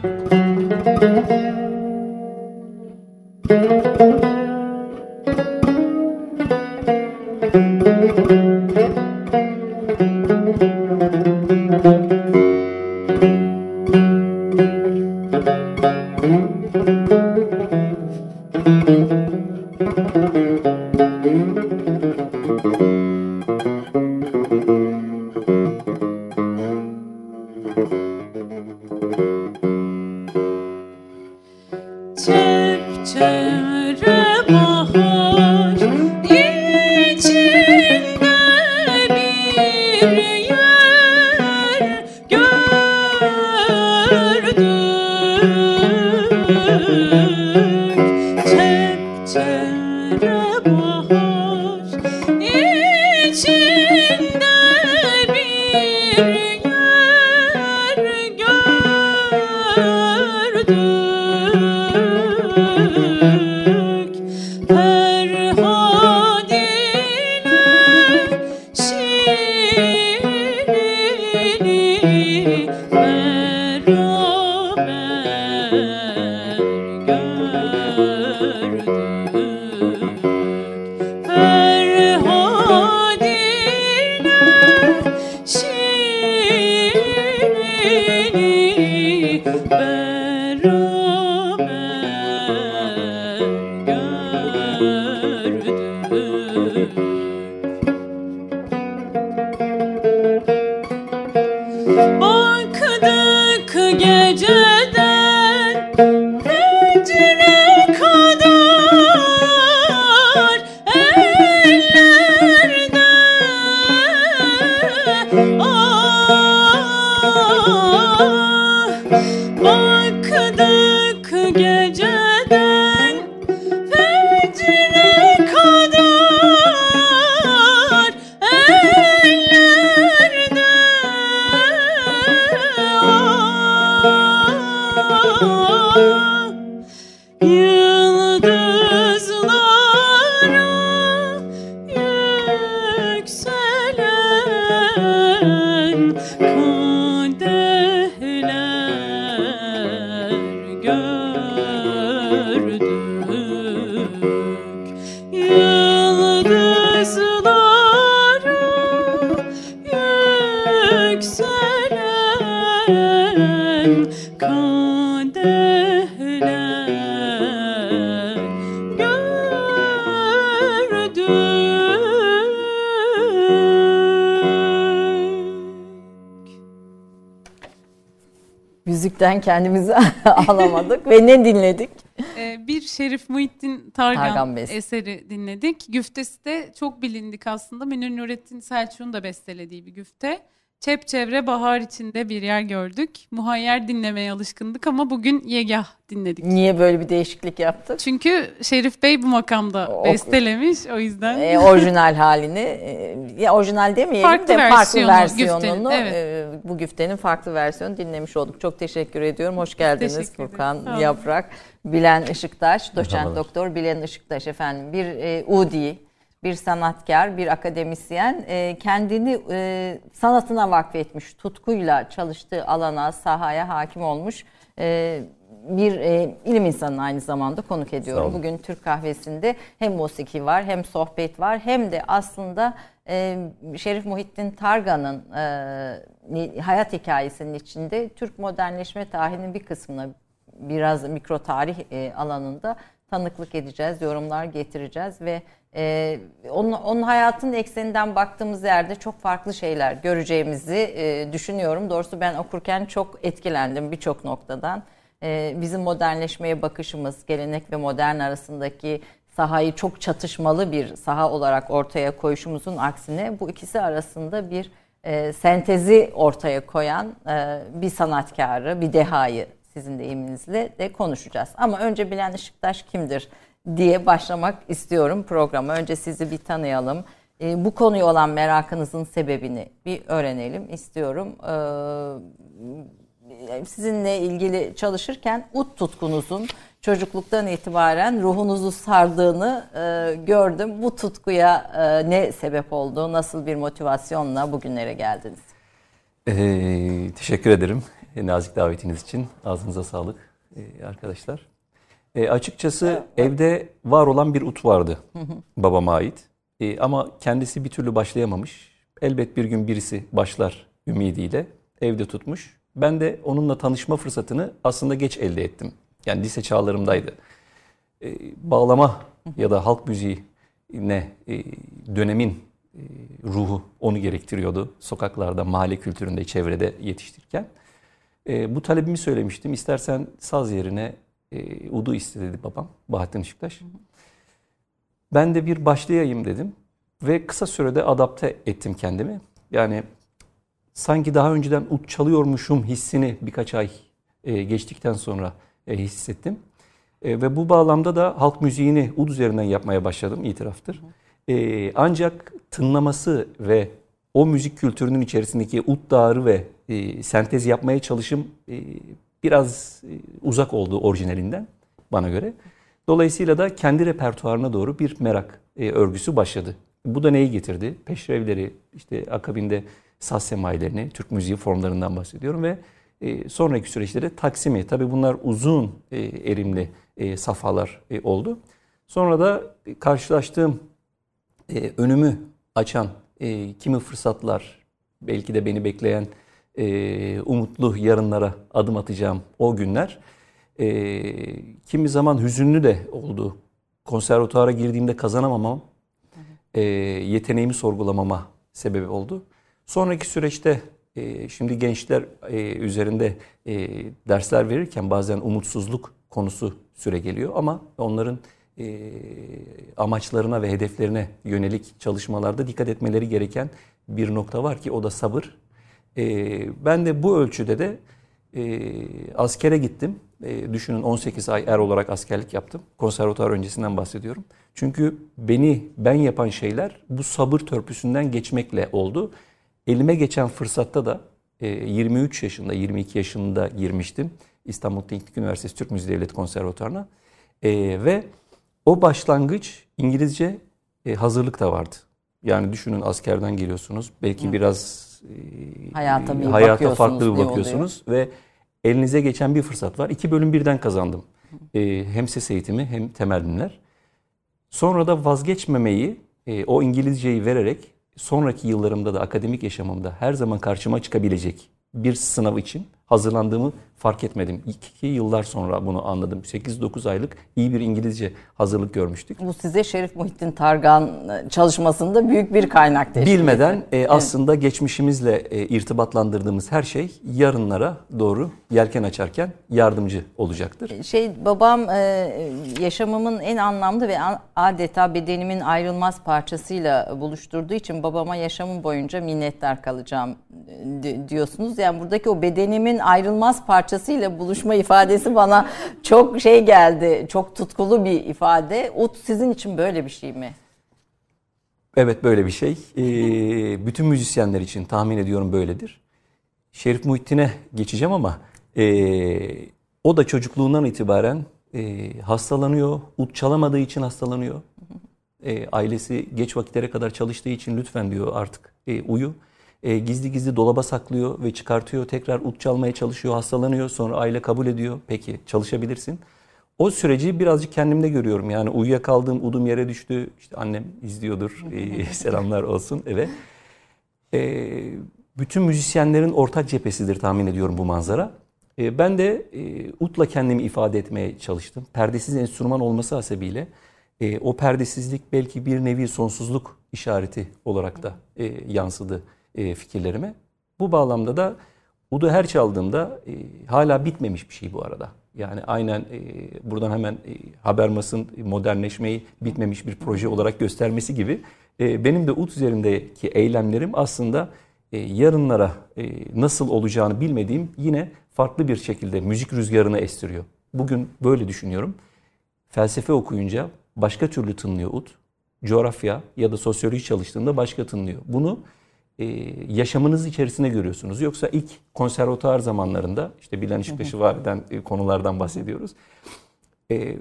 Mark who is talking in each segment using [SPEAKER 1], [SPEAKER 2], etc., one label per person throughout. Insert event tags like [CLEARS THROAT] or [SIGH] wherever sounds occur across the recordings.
[SPEAKER 1] Thank you. Müzikten kendimizi [LAUGHS] alamadık ve ne dinledik?
[SPEAKER 2] Ee, bir Şerif Muhittin Targan, Targan eseri dinledik. Güftesi de çok bilindik aslında. Münir Nurettin Selçuk'un da bestelediği bir güfte. Çepçevre bahar içinde bir yer gördük. Muhayyer dinlemeye alışkındık ama bugün Yegah dinledik.
[SPEAKER 1] Niye böyle bir değişiklik yaptık?
[SPEAKER 2] Çünkü Şerif Bey bu makamda o, bestelemiş o yüzden.
[SPEAKER 1] E, orijinal halini, e, ya orijinal demeyelim farklı de farklı versiyonunu, güftenin, evet. e, bu güftenin farklı versiyonu dinlemiş olduk. Çok teşekkür ediyorum. Hoş geldiniz Furkan Yaprak. Bilen Işıktaş, doçent doktor Bilen Işıktaş efendim. Bir e, Udi, bir sanatkar, bir akademisyen e, kendini e, sanatına vakfetmiş, tutkuyla çalıştığı alana, sahaya hakim olmuş e, bir ilim insanı aynı zamanda konuk ediyorum. Bugün Türk kahvesinde hem musiki var, hem sohbet var, hem de aslında Şerif Muhittin Targan'ın hayat hikayesinin içinde Türk modernleşme tarihinin bir kısmına biraz mikro tarih alanında tanıklık edeceğiz, yorumlar getireceğiz ve ee, onun, onun hayatının ekseninden baktığımız yerde çok farklı şeyler göreceğimizi e, düşünüyorum. Doğrusu ben okurken çok etkilendim birçok noktadan. Ee, bizim modernleşmeye bakışımız, gelenek ve modern arasındaki sahayı çok çatışmalı bir saha olarak ortaya koyuşumuzun aksine bu ikisi arasında bir e, sentezi ortaya koyan e, bir sanatkarı, bir dehayı sizin deyiminizle de konuşacağız. Ama önce Bilen Işıktaş kimdir? diye başlamak istiyorum programa. Önce sizi bir tanıyalım. E, bu konuya olan merakınızın sebebini bir öğrenelim istiyorum. E, sizinle ilgili çalışırken ut tutkunuzun çocukluktan itibaren ruhunuzu sardığını e, gördüm. Bu tutkuya e, ne sebep oldu? Nasıl bir motivasyonla bugünlere geldiniz?
[SPEAKER 3] Ee, teşekkür ederim. Nazik davetiniz için. Ağzınıza sağlık e, arkadaşlar. E, açıkçası evde var olan bir ut vardı babama ait. E, ama kendisi bir türlü başlayamamış. Elbet bir gün birisi başlar ümidiyle evde tutmuş. Ben de onunla tanışma fırsatını aslında geç elde ettim. Yani lise çağlarımdaydı. E, bağlama ya da halk müziği ne e, dönemin e, ruhu onu gerektiriyordu. Sokaklarda, mahalle kültüründe, çevrede yetiştirirken. E, bu talebimi söylemiştim. İstersen saz yerine e, udu istedi babam, Bahattin Işıktaş. Ben de bir başlayayım dedim ve kısa sürede adapte ettim kendimi. Yani sanki daha önceden ut çalıyormuşum hissini birkaç ay e, geçtikten sonra e, hissettim. E, ve bu bağlamda da halk müziğini ud üzerinden yapmaya başladım itiraftır. E, ancak tınlaması ve o müzik kültürünün içerisindeki ut dağarı ve e, sentez yapmaya çalışım e, biraz e, uzak oldu orijinalinden bana göre. Dolayısıyla da kendi repertuarına doğru bir merak e, örgüsü başladı. Bu da neyi getirdi? Peşrevleri, işte akabinde saz semailerini, Türk müziği formlarından bahsediyorum ve e, sonraki süreçte Taksim'i. Tabi bunlar uzun e, erimli e, safhalar e, oldu. Sonra da karşılaştığım e, önümü açan e, kimi fırsatlar, belki de beni bekleyen e, umutlu yarınlara adım atacağım o günler. E, kimi zaman hüzünlü de oldu. Konservatuara girdiğimde kazanamamam, e, yeteneğimi sorgulamama sebebi oldu. Sonraki süreçte e, şimdi gençler e, üzerinde e, dersler verirken bazen umutsuzluk konusu süre geliyor ama onların e, amaçlarına ve hedeflerine yönelik çalışmalarda dikkat etmeleri gereken bir nokta var ki o da sabır. E, ben de bu ölçüde de e, askere gittim. E, düşünün 18 ay er olarak askerlik yaptım. Konservatuar öncesinden bahsediyorum. Çünkü beni ben yapan şeyler bu sabır törpüsünden geçmekle oldu. Elime geçen fırsatta da e, 23 yaşında, 22 yaşında girmiştim. İstanbul Teknik Üniversitesi Türk Müziği Devlet Konservatuarı'na. E, ve o başlangıç İngilizce e, hazırlık da vardı. Yani düşünün askerden geliyorsunuz. Belki Hı. biraz
[SPEAKER 2] hayata, bir
[SPEAKER 3] hayata farklı bir bakıyorsunuz ve elinize geçen bir fırsat var. İki bölüm birden kazandım. E, hem ses eğitimi hem temel bilimler. Sonra da vazgeçmemeyi, e, o İngilizceyi vererek sonraki yıllarımda da akademik yaşamımda her zaman karşıma çıkabilecek bir sınav için hazırlandığımı fark etmedim. İki yıllar sonra bunu anladım. 8-9 aylık iyi bir İngilizce hazırlık görmüştük.
[SPEAKER 2] Bu size Şerif Muhittin Targan çalışmasında büyük bir kaynak teşkil
[SPEAKER 3] Bilmeden e, aslında evet. geçmişimizle e, irtibatlandırdığımız her şey yarınlara doğru yelken açarken yardımcı olacaktır.
[SPEAKER 2] E, şey babam e, yaşamımın en anlamlı ve adeta bedenimin ayrılmaz parçasıyla buluşturduğu için babama yaşamım boyunca minnettar kalacağım e, diyorsunuz. Yani buradaki o bedenimin ayrılmaz parçasıyla buluşma ifadesi bana çok şey geldi. Çok tutkulu bir ifade. Ut sizin için böyle bir şey mi?
[SPEAKER 3] Evet böyle bir şey. Ee, bütün müzisyenler için tahmin ediyorum böyledir. Şerif Muhittin'e geçeceğim ama e, o da çocukluğundan itibaren e, hastalanıyor. Ut çalamadığı için hastalanıyor. E, ailesi geç vakitlere kadar çalıştığı için lütfen diyor artık e, uyu e, gizli gizli dolaba saklıyor ve çıkartıyor. Tekrar ut çalmaya çalışıyor, hastalanıyor. Sonra aile kabul ediyor. Peki çalışabilirsin. O süreci birazcık kendimde görüyorum. Yani uyuyakaldığım udum yere düştü. İşte annem izliyordur. E, [LAUGHS] selamlar olsun eve. E, bütün müzisyenlerin ortak cephesidir tahmin ediyorum bu manzara. E, ben de e, utla kendimi ifade etmeye çalıştım. Perdesiz enstrüman olması hasebiyle e, o perdesizlik belki bir nevi sonsuzluk işareti olarak da e, yansıdı e, fikirlerime. Bu bağlamda da Udu her çaldığımda e, hala bitmemiş bir şey bu arada. Yani aynen e, buradan hemen e, Habermas'ın modernleşmeyi bitmemiş bir proje olarak göstermesi gibi e, benim de ud üzerindeki eylemlerim aslında e, yarınlara e, nasıl olacağını bilmediğim yine farklı bir şekilde müzik rüzgarını estiriyor. Bugün böyle düşünüyorum. Felsefe okuyunca başka türlü tınlıyor ud. Coğrafya ya da sosyoloji çalıştığında başka tınlıyor. Bunu e, yaşamınız içerisine görüyorsunuz. Yoksa ilk konservatuar zamanlarında işte bilen işbaşı var eden e, konulardan bahsediyoruz. E,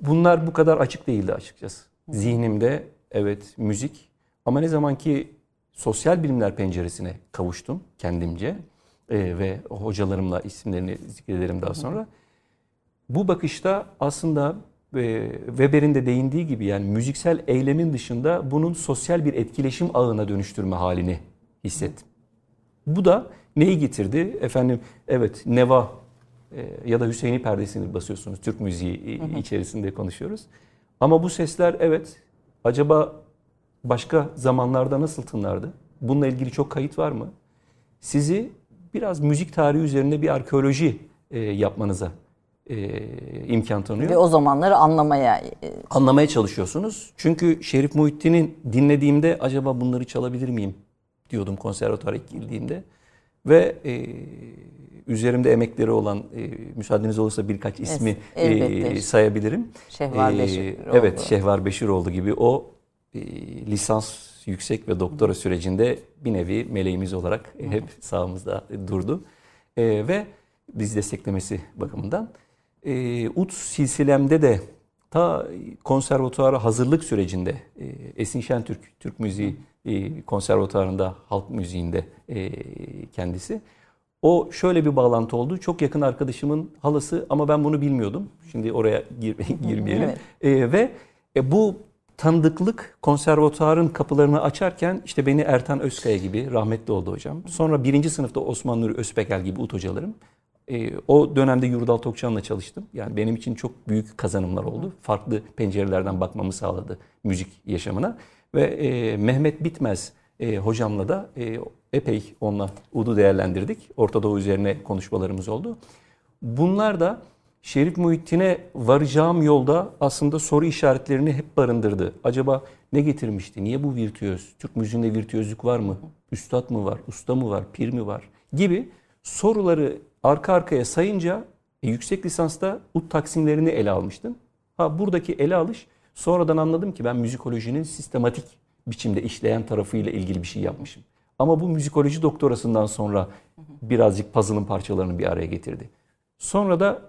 [SPEAKER 3] bunlar bu kadar açık değildi açıkçası. Zihnimde evet müzik ama ne zaman ki sosyal bilimler penceresine kavuştum kendimce. e, ve hocalarımla isimlerini zikrederim daha sonra. Bu bakışta aslında Weber'in de değindiği gibi yani müziksel eylemin dışında bunun sosyal bir etkileşim ağına dönüştürme halini hissettim. Bu da neyi getirdi? Efendim evet Neva e, ya da Hüseyin'i perdesini basıyorsunuz. Türk müziği hı hı. içerisinde konuşuyoruz. Ama bu sesler evet acaba başka zamanlarda nasıl tınlardı? Bununla ilgili çok kayıt var mı? Sizi biraz müzik tarihi üzerinde bir arkeoloji e, yapmanıza e, imkan tanıyor.
[SPEAKER 2] Ve o zamanları anlamaya e,
[SPEAKER 3] anlamaya çalışıyorsunuz. Çünkü Şerif Muhittin'in dinlediğimde acaba bunları çalabilir miyim diyordum konservatuara girdiğimde. Ve e, üzerimde emekleri olan e, müsaadeniz olursa birkaç ismi e, sayabilirim.
[SPEAKER 2] Şehvar e, Beşiroğlu.
[SPEAKER 3] Evet Şehvar Beşiroğlu gibi o e, lisans yüksek ve doktora sürecinde bir nevi meleğimiz olarak Hı. hep sağımızda durdu. E, ve biz desteklemesi bakımından. E, UT silsilemde de ta konservatuara hazırlık sürecinde e, Esin Şentürk, Türk Müziği e, konservatuarında, halk müziğinde e, kendisi. O şöyle bir bağlantı oldu. Çok yakın arkadaşımın halası ama ben bunu bilmiyordum. Şimdi oraya gir, [LAUGHS] girmeyelim. Evet. E, ve e, bu tanıdıklık konservatuarın kapılarını açarken işte beni Ertan Özkaya gibi rahmetli oldu hocam. Sonra birinci sınıfta Osman Nuri Özpekel gibi ut hocalarım. E, o dönemde Yurdal Tokçan'la çalıştım. Yani benim için çok büyük kazanımlar oldu. Farklı pencerelerden bakmamı sağladı müzik yaşamına. Ve e, Mehmet Bitmez e, hocamla da e, epey onunla udu değerlendirdik. Orta Doğu üzerine konuşmalarımız oldu. Bunlar da Şerif Muhittin'e varacağım yolda aslında soru işaretlerini hep barındırdı. Acaba ne getirmişti? Niye bu virtüöz? Türk müziğinde virtüözlük var mı? Üstad mı var? Usta mı var? Pir mi var? Gibi soruları arka arkaya sayınca e, yüksek lisansta ut taksimlerini ele almıştım. Ha buradaki ele alış sonradan anladım ki ben müzikolojinin sistematik biçimde işleyen tarafıyla ilgili bir şey yapmışım. Ama bu müzikoloji doktorasından sonra birazcık puzzle'ın parçalarını bir araya getirdi. Sonra da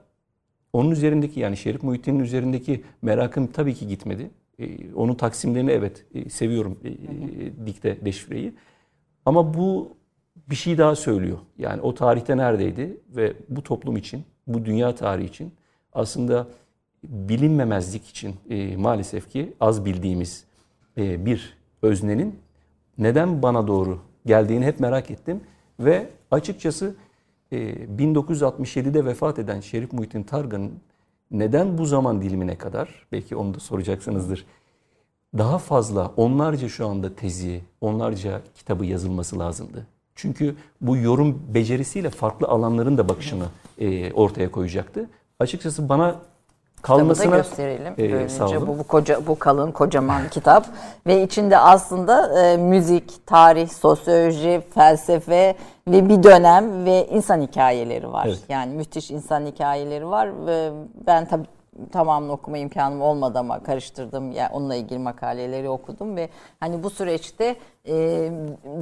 [SPEAKER 3] onun üzerindeki yani Şerif Muhittin'in üzerindeki merakım tabii ki gitmedi. Ee, onun taksimlerini evet e, seviyorum e, dikte deşifreyi. Ama bu bir şey daha söylüyor. Yani o tarihte neredeydi ve bu toplum için, bu dünya tarihi için aslında bilinmemezlik için e, maalesef ki az bildiğimiz e, bir öznenin neden bana doğru geldiğini hep merak ettim. Ve açıkçası e, 1967'de vefat eden Şerif Muhittin Targan'ın neden bu zaman dilimine kadar, belki onu da soracaksınızdır, daha fazla onlarca şu anda tezi, onlarca kitabı yazılması lazımdı. Çünkü bu yorum becerisiyle farklı alanların da bakışını e, ortaya koyacaktı. Açıkçası bana kalmasına
[SPEAKER 2] da gösterelim. E, sağ olun. Bu, bu koca bu kalın kocaman kitap ve içinde aslında e, müzik, tarih, sosyoloji, felsefe ve bir dönem ve insan hikayeleri var. Evet. Yani müthiş insan hikayeleri var ve ben tabii tamamını okuma imkanım olmadı ama karıştırdım. Yani onunla ilgili makaleleri okudum ve hani bu süreçte e,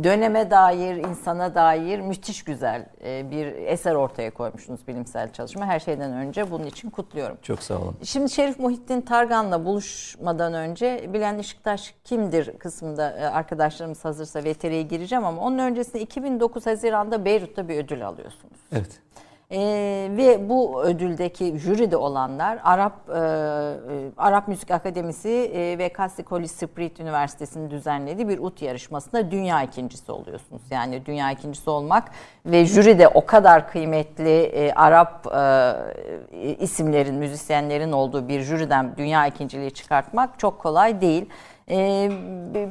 [SPEAKER 2] döneme dair, insana dair müthiş güzel e, bir eser ortaya koymuşsunuz bilimsel çalışma. Her şeyden önce bunun için kutluyorum.
[SPEAKER 3] Çok sağ olun.
[SPEAKER 2] Şimdi Şerif Muhittin Targan'la buluşmadan önce Bilen Işıktaş kimdir kısmında e, arkadaşlarımız hazırsa VTR'ye gireceğim ama onun öncesinde 2009 Haziran'da Beyrut'ta bir ödül alıyorsunuz.
[SPEAKER 3] Evet.
[SPEAKER 2] Ee, ve bu ödüldeki jüride olanlar Arap e, e, Arap Müzik Akademisi e, ve Kassi College Spirit Üniversitesi'nin düzenlediği bir ut yarışmasında dünya ikincisi oluyorsunuz. Yani dünya ikincisi olmak ve jüride o kadar kıymetli e, Arap e, isimlerin, müzisyenlerin olduğu bir jüriden dünya ikinciliği çıkartmak çok kolay değil. Ee,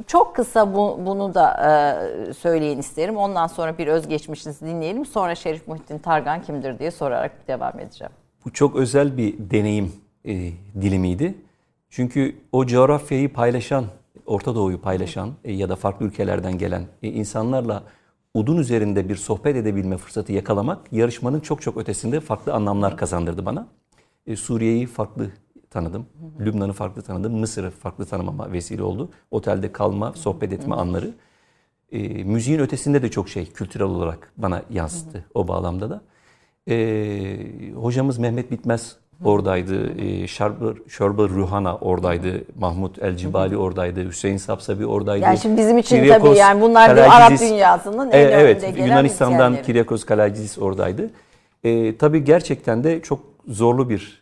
[SPEAKER 2] çok kısa bu, bunu da e, söyleyin isterim. Ondan sonra bir özgeçmişinizi dinleyelim. Sonra Şerif Muhittin Targan kimdir diye sorarak devam edeceğim.
[SPEAKER 3] Bu çok özel bir deneyim e, dilimiydi. Çünkü o coğrafyayı paylaşan, Orta Doğu'yu paylaşan e, ya da farklı ülkelerden gelen insanlarla udun üzerinde bir sohbet edebilme fırsatı yakalamak yarışmanın çok çok ötesinde farklı anlamlar kazandırdı bana. Suriye'yi farklı tanıdım. Lübnan'ı farklı tanıdım. Mısır'ı farklı tanımama vesile oldu. Otelde kalma, sohbet etme anları. E, müziğin ötesinde de çok şey kültürel olarak bana yansıttı o bağlamda da. E, hocamız Mehmet Bitmez oradaydı. E, Şarbır, Şörbür Ruhana oradaydı. Mahmut El Cibali oradaydı. Hüseyin Sapsabi oradaydı.
[SPEAKER 2] Yani şimdi bizim için Kiryakos, tabii yani bunlar bir Arap dünyasının en e, evet,
[SPEAKER 3] gelen Yunanistan'dan Kiryakos Kalacizis oradaydı. E, tabii gerçekten de çok zorlu bir e,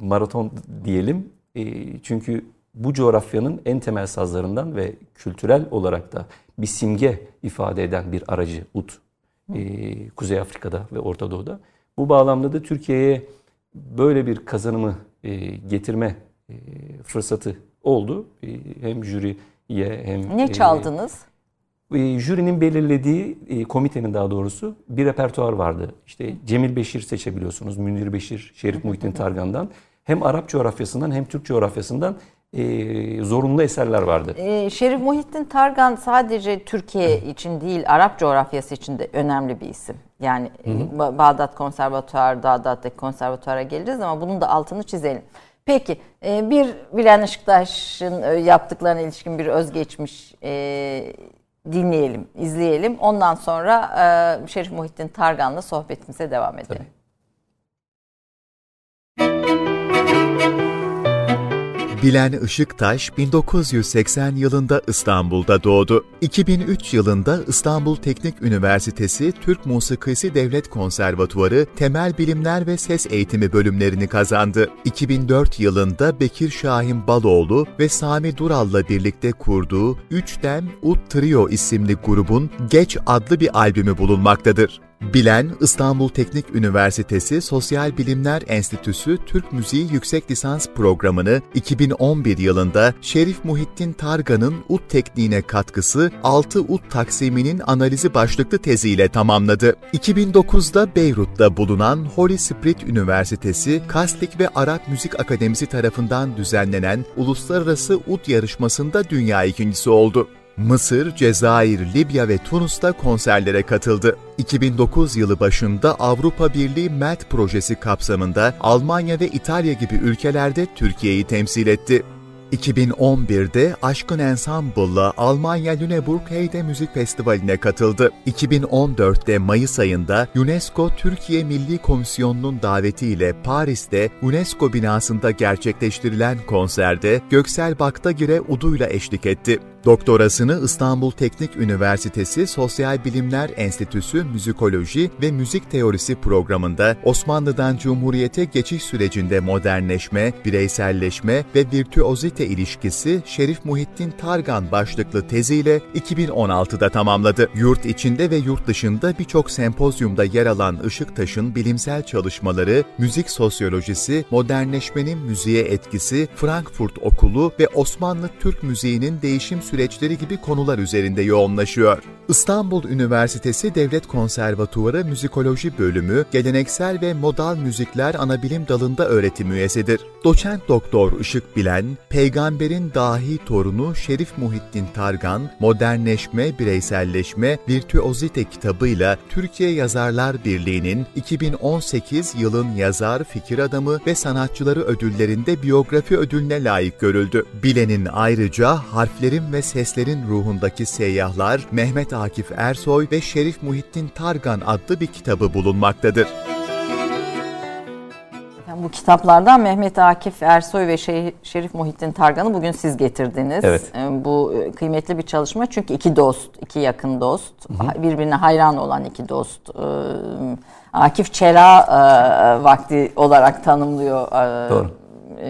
[SPEAKER 3] maraton diyelim. E, çünkü bu coğrafyanın en temel sazlarından ve kültürel olarak da bir simge ifade eden bir aracı ut. E, Kuzey Afrika'da ve Orta Doğu'da. Bu bağlamda da Türkiye'ye böyle bir kazanımı e, getirme e, fırsatı oldu. E, hem jüriye hem...
[SPEAKER 2] Ne çaldınız?
[SPEAKER 3] E, jürinin belirlediği, e, komitenin daha doğrusu bir repertuar vardı. İşte Cemil Beşir seçebiliyorsunuz, Münir Beşir, Şerif Muhittin Targan'dan. Hem Arap coğrafyasından hem Türk coğrafyasından e, zorunlu eserler vardı.
[SPEAKER 2] E, Şerif Muhittin Targan sadece Türkiye için değil Arap coğrafyası için de önemli bir isim. Yani hı hı. Bağdat Konservatuar, Bağdat'taki konservatuara geliriz ama bunun da altını çizelim. Peki e, bir Bilen Işıktaş'ın e, yaptıklarına ilişkin bir özgeçmiş e, dinleyelim, izleyelim. Ondan sonra e, Şerif Muhittin Targan'la sohbetimize devam edelim. Tabii.
[SPEAKER 4] Bilen Işıktaş 1980 yılında İstanbul'da doğdu. 2003 yılında İstanbul Teknik Üniversitesi Türk Musikisi Devlet Konservatuarı Temel Bilimler ve Ses Eğitimi bölümlerini kazandı. 2004 yılında Bekir Şahin Baloğlu ve Sami Dural'la birlikte kurduğu Üçtem Ut Trio isimli grubun Geç adlı bir albümü bulunmaktadır. Bilen, İstanbul Teknik Üniversitesi Sosyal Bilimler Enstitüsü Türk Müziği Yüksek Lisans Programı'nı 2011 yılında Şerif Muhittin Targan'ın ut tekniğine katkısı 6 ut taksiminin analizi başlıklı teziyle tamamladı. 2009'da Beyrut'ta bulunan Holy Spirit Üniversitesi Kastik ve Arap Müzik Akademisi tarafından düzenlenen Uluslararası Ut Yarışması'nda dünya ikincisi oldu. Mısır, Cezayir, Libya ve Tunus'ta konserlere katıldı. 2009 yılı başında Avrupa Birliği MELT projesi kapsamında Almanya ve İtalya gibi ülkelerde Türkiye'yi temsil etti. 2011'de Aşkın Ensemble'la Almanya Lüneburg Heide Müzik Festivali'ne katıldı. 2014'te Mayıs ayında UNESCO Türkiye Milli Komisyonu'nun davetiyle Paris'te UNESCO binasında gerçekleştirilen konserde Göksel Baktagir'e uduyla eşlik etti. Doktorasını İstanbul Teknik Üniversitesi Sosyal Bilimler Enstitüsü Müzikoloji ve Müzik Teorisi programında Osmanlı'dan Cumhuriyete geçiş sürecinde modernleşme, bireyselleşme ve virtüozite ilişkisi Şerif Muhittin Targan başlıklı teziyle 2016'da tamamladı. Yurt içinde ve yurt dışında birçok sempozyumda yer alan Işıktaş'ın bilimsel çalışmaları, müzik sosyolojisi, modernleşmenin müziğe etkisi, Frankfurt Okulu ve Osmanlı Türk müziğinin değişim süreçleri gibi konular üzerinde yoğunlaşıyor. İstanbul Üniversitesi Devlet Konservatuvarı Müzikoloji Bölümü Geleneksel ve Modal Müzikler Anabilim Dalında öğretim üyesidir. Doçent Doktor Işık Bilen, Peygamberin Dahi Torunu Şerif Muhittin Targan, Modernleşme, Bireyselleşme, Virtüozite kitabıyla Türkiye Yazarlar Birliği'nin 2018 yılın yazar, fikir adamı ve sanatçıları ödüllerinde biyografi ödülüne layık görüldü. Bilen'in ayrıca Harflerin ve Seslerin Ruhundaki Seyyahlar, Mehmet Akif Ersoy ve Şerif Muhittin Targan adlı bir kitabı bulunmaktadır.
[SPEAKER 2] Bu kitaplardan Mehmet Akif Ersoy ve Şerif Muhittin Targan'ı bugün siz getirdiniz.
[SPEAKER 3] Evet.
[SPEAKER 2] Ee, bu e, kıymetli bir çalışma çünkü iki dost, iki yakın dost, hı hı. birbirine hayran olan iki dost. Ee, Akif Çela e, vakti olarak tanımlıyor e, Doğru.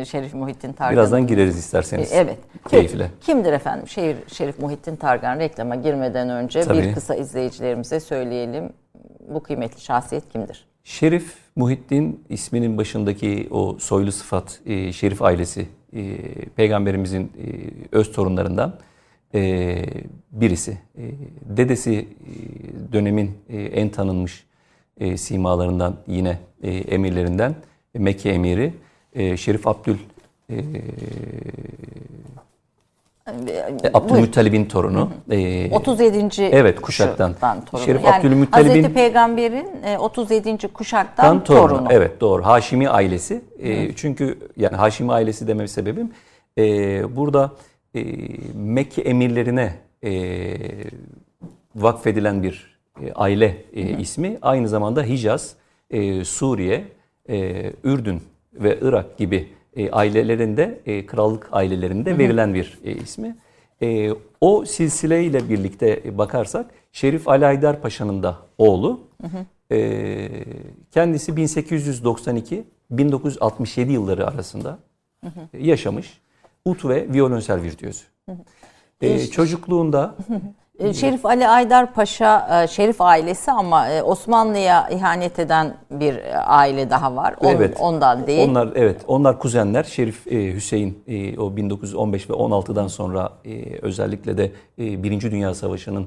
[SPEAKER 2] Şerif Muhittin Targan.
[SPEAKER 3] Birazdan gireriz isterseniz.
[SPEAKER 2] Evet.
[SPEAKER 3] Keyifle.
[SPEAKER 2] Kimdir efendim Şehir Şerif Muhittin Targan? Reklama girmeden önce Tabii. bir kısa izleyicilerimize söyleyelim. Bu kıymetli şahsiyet kimdir?
[SPEAKER 3] Şerif Muhittin isminin başındaki o soylu sıfat e, Şerif ailesi e, peygamberimizin e, öz torunlarından e, birisi. E, dedesi e, dönemin e, en tanınmış e, simalarından yine e, emirlerinden Mekke emiri e, Şerif Abdül e, e, Abdülmuttalib'in torunu.
[SPEAKER 2] Hı hı. E, 37.
[SPEAKER 3] Evet kuşaktan.
[SPEAKER 2] Torunu. Şerif yani Abdülmuttalib'in Hazreti Peygamber'in 37. E, kuşaktan torunu. torunu.
[SPEAKER 3] Evet doğru. Haşimi ailesi. E, çünkü yani Haşimi ailesi demem sebebim e, burada e, Mekke emirlerine e, vakfedilen bir e, aile e, ismi. Aynı zamanda Hicaz, e, Suriye, e, Ürdün ve Irak gibi e, ailelerinde, e, krallık ailelerinde verilen bir e, ismi. E, o silsileyle birlikte bakarsak Şerif Ali Aydar Paşa'nın da oğlu. Hı hı. E, kendisi 1892-1967 yılları arasında hı hı. yaşamış. Ut ve violonsel virtüözü. Hı hı. E, çocukluğunda
[SPEAKER 2] Şerif Ali Aydar Paşa e, Şerif ailesi ama e, Osmanlı'ya ihanet eden bir aile daha var. On, evet. Ondan değil.
[SPEAKER 3] Onlar evet. Onlar kuzenler. Şerif Hüseyin o 1915 ve 16'dan sonra özellikle de Birinci Dünya Savaşı'nın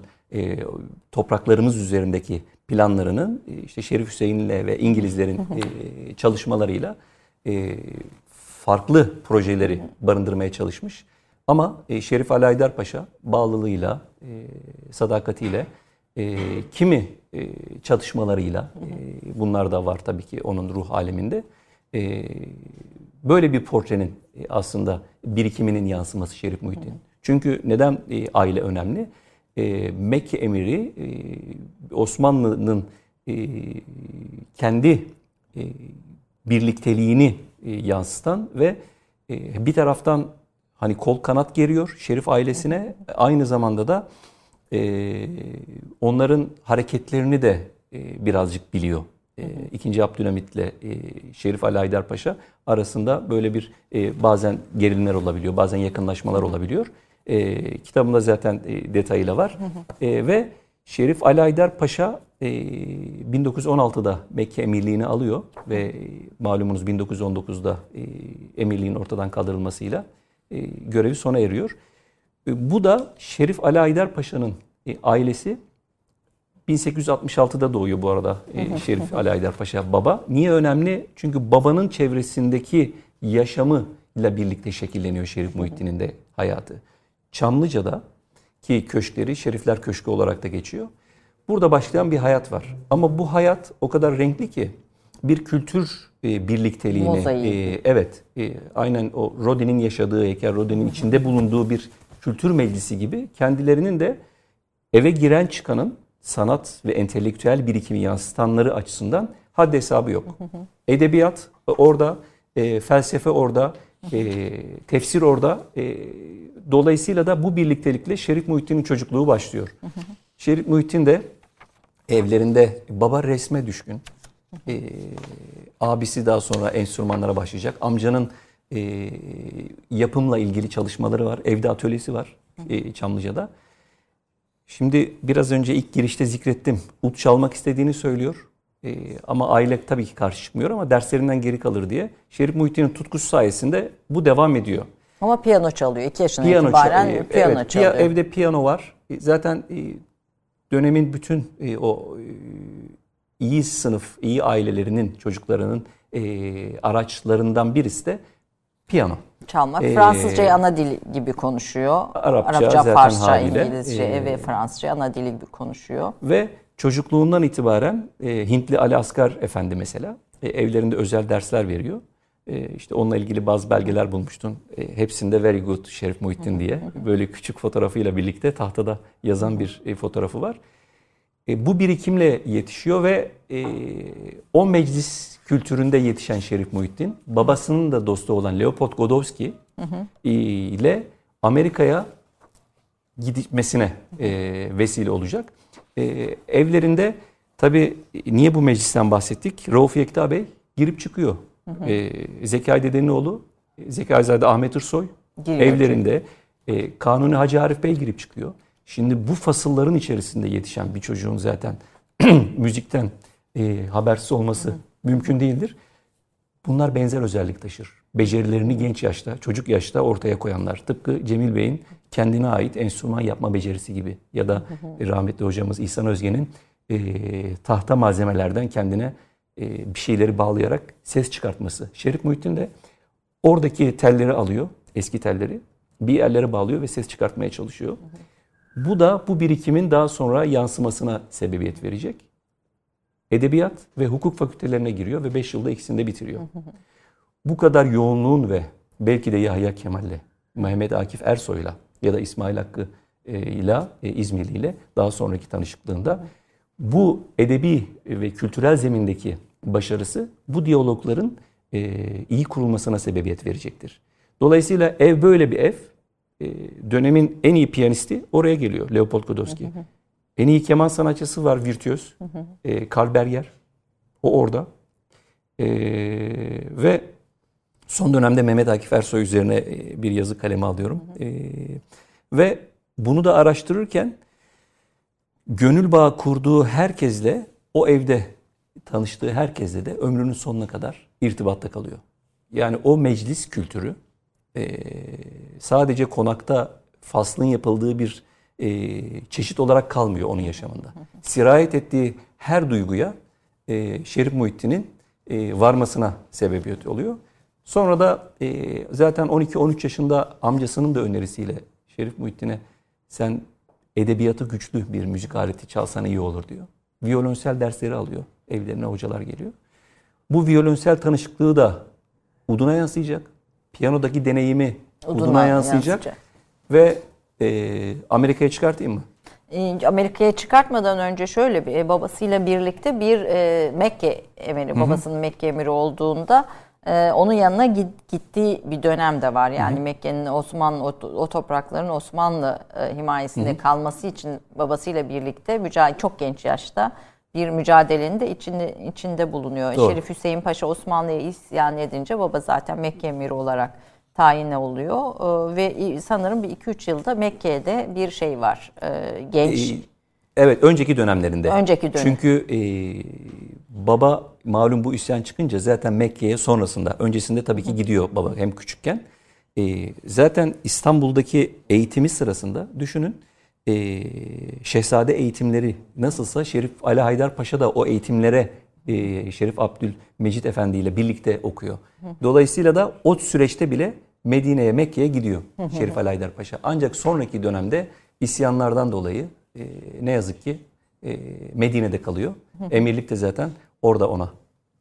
[SPEAKER 3] topraklarımız üzerindeki planlarının işte Şerif Hüseyin'le ve İngilizlerin çalışmalarıyla farklı projeleri barındırmaya çalışmış. Ama e, Şerif Ali Aydar Paşa bağlılığıyla, e, sadakatiyle, e, kimi e, çatışmalarıyla, e, bunlar da var tabii ki onun ruh aleminde. E, böyle bir portrenin e, aslında birikiminin yansıması Şerif Muhittin. Çünkü neden e, aile önemli? E, Mekke emiri e, Osmanlı'nın e, kendi e, birlikteliğini e, yansıtan ve e, bir taraftan hani kol kanat geriyor Şerif ailesine. Aynı zamanda da e, onların hareketlerini de e, birazcık biliyor. E, İkinci Abdülhamit'le e, Şerif Ali Haydar Paşa arasında böyle bir e, bazen gerilimler olabiliyor, bazen yakınlaşmalar olabiliyor. E, kitabımda zaten e, detayıyla var. E, ve Şerif Ali Haydar Paşa e, 1916'da Mekke emirliğini alıyor ve malumunuz 1919'da e, emirliğin ortadan kaldırılmasıyla e, görevi sona eriyor. E, bu da Şerif Ali Aydar Paşa'nın e, ailesi 1866'da doğuyor bu arada Şerif Ali Aydar Paşa baba. Niye önemli? Çünkü babanın çevresindeki yaşamı ile birlikte şekilleniyor Şerif Muhittin'in de hayatı. Çamlıca'da ki köşkleri Şerifler Köşkü olarak da geçiyor. Burada başlayan bir hayat var. Ama bu hayat o kadar renkli ki bir kültür e, birlikteliğini, e, evet, e, aynen o Rodin'in yaşadığı heykel, Rodin'in içinde bulunduğu bir kültür meclisi gibi kendilerinin de eve giren çıkanın sanat ve entelektüel birikimi yansıtanları açısından haddi hesabı yok. Edebiyat orada, e, felsefe orada, e, tefsir orada. E, dolayısıyla da bu birliktelikle Şerif Muhittin'in çocukluğu başlıyor. Şerif Muhittin de evlerinde baba resme düşkün. E, abisi daha sonra enstrümanlara başlayacak. Amcanın e, yapımla ilgili çalışmaları var. Evde atölyesi var e, Çamlıca'da. Şimdi biraz önce ilk girişte zikrettim. Ut çalmak istediğini söylüyor. E, ama aile tabii ki karşı çıkmıyor ama derslerinden geri kalır diye. Şerif Muhittin'in tutkusu sayesinde bu devam ediyor.
[SPEAKER 2] Ama piyano çalıyor. İki yaşından piyano itibaren çal- piyano evet, çalıyor.
[SPEAKER 3] Evde piyano var. E, zaten e, dönemin bütün e, o iyi sınıf, iyi ailelerinin çocuklarının e, araçlarından birisi de piyano.
[SPEAKER 2] Çalmak. Ee, Fransızcayı ana dil gibi konuşuyor. Arapça, Arapça Farsça, İngilizce e, ve Fransızca ana dili gibi konuşuyor.
[SPEAKER 3] Ve çocukluğundan itibaren e, Hintli Ali Asgar Efendi mesela e, evlerinde özel dersler veriyor. E, işte onunla ilgili bazı belgeler bulmuştun. E, hepsinde very good Şerif Muhittin diye böyle küçük fotoğrafıyla birlikte tahtada yazan bir e, fotoğrafı var. E, bu birikimle yetişiyor ve e, o meclis kültüründe yetişen Şerif Muhittin, babasının da dostu olan Leopold Godowski hı hı. ile Amerika'ya gitmesine e, vesile olacak. E, evlerinde tabi niye bu meclisten bahsettik? Rauf Yekta Bey girip çıkıyor. Hı hı. E, Zekai Dede'nin oğlu Zekaizade Ahmet Irsoy Giriyor evlerinde e, Kanuni Hacı Arif Bey girip çıkıyor. Şimdi bu fasılların içerisinde yetişen bir çocuğun zaten [CLEARS THROAT] müzikten e, habersiz olması Hı. mümkün değildir. Bunlar benzer özellik taşır. Becerilerini genç yaşta, çocuk yaşta ortaya koyanlar. Tıpkı Cemil Bey'in kendine ait enstrüman yapma becerisi gibi. Ya da hı rahmetli hocamız İhsan Özge'nin e, tahta malzemelerden kendine e, bir şeyleri bağlayarak ses çıkartması. Şerif Muhittin de oradaki telleri alıyor, eski telleri. Bir yerlere bağlıyor ve ses çıkartmaya çalışıyor. Hı hı. Bu da bu birikimin daha sonra yansımasına sebebiyet verecek. Edebiyat ve hukuk fakültelerine giriyor ve 5 yılda ikisini de bitiriyor. [LAUGHS] Bu kadar yoğunluğun ve belki de Yahya Kemal'le, Mehmet Akif Ersoy'la ya da İsmail Hakkı e, ile e, İzmirli ile daha sonraki tanışıklığında bu edebi ve kültürel zemindeki başarısı bu diyalogların e, iyi kurulmasına sebebiyet verecektir. Dolayısıyla ev böyle bir ev. E, dönemin en iyi piyanisti oraya geliyor Leopold Godowski. En iyi keman sanatçısı var virtüöz. E, Karl Berger. O orada. E, ve son dönemde Mehmet Akif Ersoy üzerine e, bir yazı kaleme alıyorum. E, ve bunu da araştırırken gönül bağı kurduğu herkesle o evde tanıştığı herkesle de ömrünün sonuna kadar irtibatta kalıyor. Yani o meclis kültürü e, sadece konakta faslın yapıldığı bir e, çeşit olarak kalmıyor onun yaşamında. Sirayet ettiği her duyguya e, Şerif Muhittin'in e, varmasına sebebiyet oluyor. Sonra da zaten 12-13 yaşında amcasının da önerisiyle Şerif Muhittin'e sen edebiyatı güçlü bir müzik aleti çalsan iyi olur diyor. Violonsel dersleri alıyor. Evlerine hocalar geliyor. Bu violonsel tanışıklığı da Udun'a yansıyacak. Piyanodaki deneyimi Udun'a, Udun'a yansıyacak. yansıyacak. Ve e, Amerika'ya çıkartayım mı?
[SPEAKER 2] E, Amerika'ya çıkartmadan önce şöyle bir e, babasıyla birlikte bir e, Mekke emiri, babasının Mekke emiri olduğunda e, onun yanına gittiği bir dönem de var. Yani Mekke'nin Osmanlı o, o toprakların Osmanlı e, himayesinde Hı-hı. kalması için babasıyla birlikte mücadele çok genç yaşta bir mücadelenin de içinde, içinde bulunuyor. Doğru. Şerif Hüseyin Paşa Osmanlı'ya isyan edince baba zaten Mekke emiri olarak tayin oluyor. Ee, ve sanırım bir 2-3 yılda Mekke'de bir şey var. Ee, genç. Ee,
[SPEAKER 3] evet önceki dönemlerinde.
[SPEAKER 2] Önceki dönem.
[SPEAKER 3] Çünkü e, baba malum bu isyan çıkınca zaten Mekke'ye sonrasında öncesinde tabii ki gidiyor baba hem küçükken. E, zaten İstanbul'daki eğitimi sırasında düşünün e, şehzade eğitimleri nasılsa Şerif Ali Haydar Paşa da o eğitimlere e, Şerif Abdülmecit Efendi ile birlikte okuyor. Dolayısıyla da o süreçte bile Medine'ye, Mekke'ye gidiyor Şerif Ali Haydar Paşa. Ancak sonraki dönemde isyanlardan dolayı e, ne yazık ki e, Medine'de kalıyor. Emirlik de zaten orada ona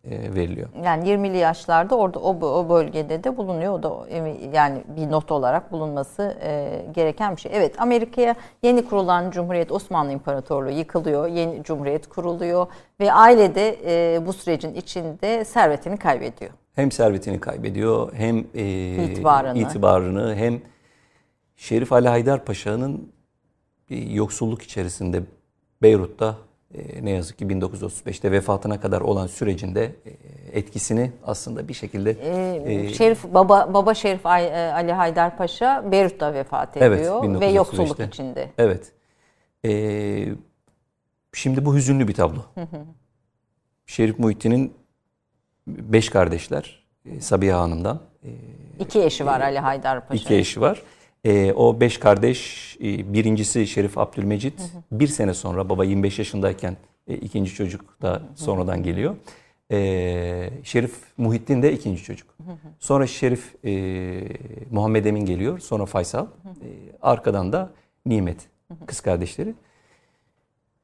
[SPEAKER 3] veriliyor.
[SPEAKER 2] Yani 20'li yaşlarda orada o, o bölgede de bulunuyor. O da yani bir not olarak bulunması e, gereken bir şey. Evet Amerika'ya yeni kurulan Cumhuriyet Osmanlı İmparatorluğu yıkılıyor. Yeni Cumhuriyet kuruluyor ve ailede e, bu sürecin içinde servetini kaybediyor.
[SPEAKER 3] Hem servetini kaybediyor hem e, itibarını. itibarını hem Şerif Ali Haydar Paşa'nın bir yoksulluk içerisinde Beyrut'ta e, ne yazık ki 1935'te vefatına kadar olan sürecinde e, etkisini aslında bir şekilde
[SPEAKER 2] ee, Şerif baba baba Şerif Ali Haydar Paşa Beyrut'ta vefat ediyor evet, ve yoksulluk içinde.
[SPEAKER 3] Evet. Ee, şimdi bu hüzünlü bir tablo. Şerif Muhittin'in beş kardeşler Sabiha Hanım'dan.
[SPEAKER 2] iki eşi var Ali Haydar Paşa.
[SPEAKER 3] İki eşi var. E, o beş kardeş e, birincisi Şerif Abdülmecit hı hı. bir sene sonra baba 25 yaşındayken e, ikinci çocuk da sonradan geliyor. E, Şerif Muhittin de ikinci çocuk. Hı hı. Sonra Şerif e, Muhammed Emin geliyor sonra Faysal. Hı hı. E, arkadan da Nimet hı hı. kız kardeşleri.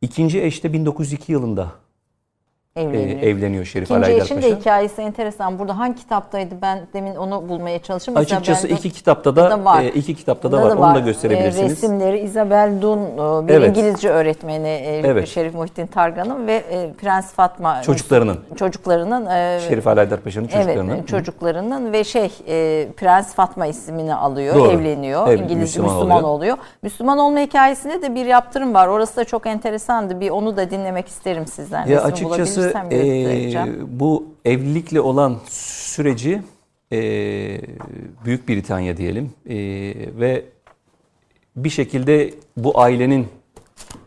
[SPEAKER 3] İkinci eşte 1902 yılında evleniyor. E, evleniyor Şerif İkinci
[SPEAKER 2] Alaydar eşin de hikayesi enteresan. Burada hangi kitaptaydı? Ben demin onu bulmaya çalıştım.
[SPEAKER 3] Açıkçası iki kitapta da, da var. E, iki kitapta da, da var. da var. Onu da gösterebilirsiniz.
[SPEAKER 2] E, resimleri Isabel Dun e, bir evet. İngilizce öğretmeni e, evet. Şerif Muhittin Targan'ın ve e, Prens Fatma
[SPEAKER 3] çocuklarının
[SPEAKER 2] çocuklarının e,
[SPEAKER 3] Şerif Alaydar Paşa'nın çocuklarının
[SPEAKER 2] evet, çocuklarının ve şey e, Prens Fatma ismini alıyor, Doğru. evleniyor. Evet, İngiliz Müslüman, Müslüman oluyor. oluyor. Müslüman olma hikayesinde de bir yaptırım var. Orası da çok enteresandı. Bir onu da dinlemek isterim sizden.
[SPEAKER 3] Ya açıkçası e, bu evlilikle olan süreci e, Büyük Britanya diyelim e, ve bir şekilde bu ailenin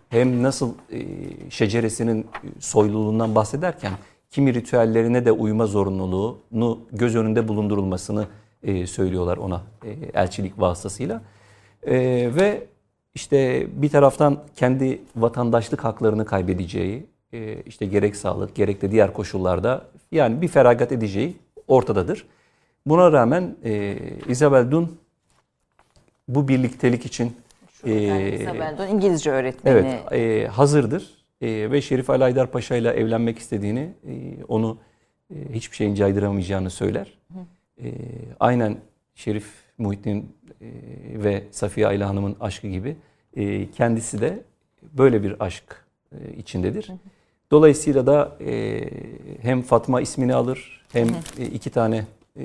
[SPEAKER 3] hem nasıl e, şeceresinin soyluluğundan bahsederken kimi ritüellerine de uyma zorunluluğunu göz önünde bulundurulmasını e, söylüyorlar ona e, elçilik vasıtasıyla. E, ve işte bir taraftan kendi vatandaşlık haklarını kaybedeceği, işte gerek sağlık gerek de diğer koşullarda yani bir feragat edeceği ortadadır. Buna rağmen e, Isabel Dun bu birliktelik için
[SPEAKER 2] e, Isabel Dun İngilizce öğretmeni.
[SPEAKER 3] Evet, e, hazırdır e, ve Şerif Ali Aydar Paşa ile evlenmek istediğini, e, onu e, hiçbir şeyin caydıramayacağını söyler. E, aynen Şerif Muhittin e, ve Safiye Ayla Hanım'ın aşkı gibi e, kendisi de böyle bir aşk e, içindedir. Hı hı. Dolayısıyla da e, hem Fatma ismini alır Hem hı. iki tane e,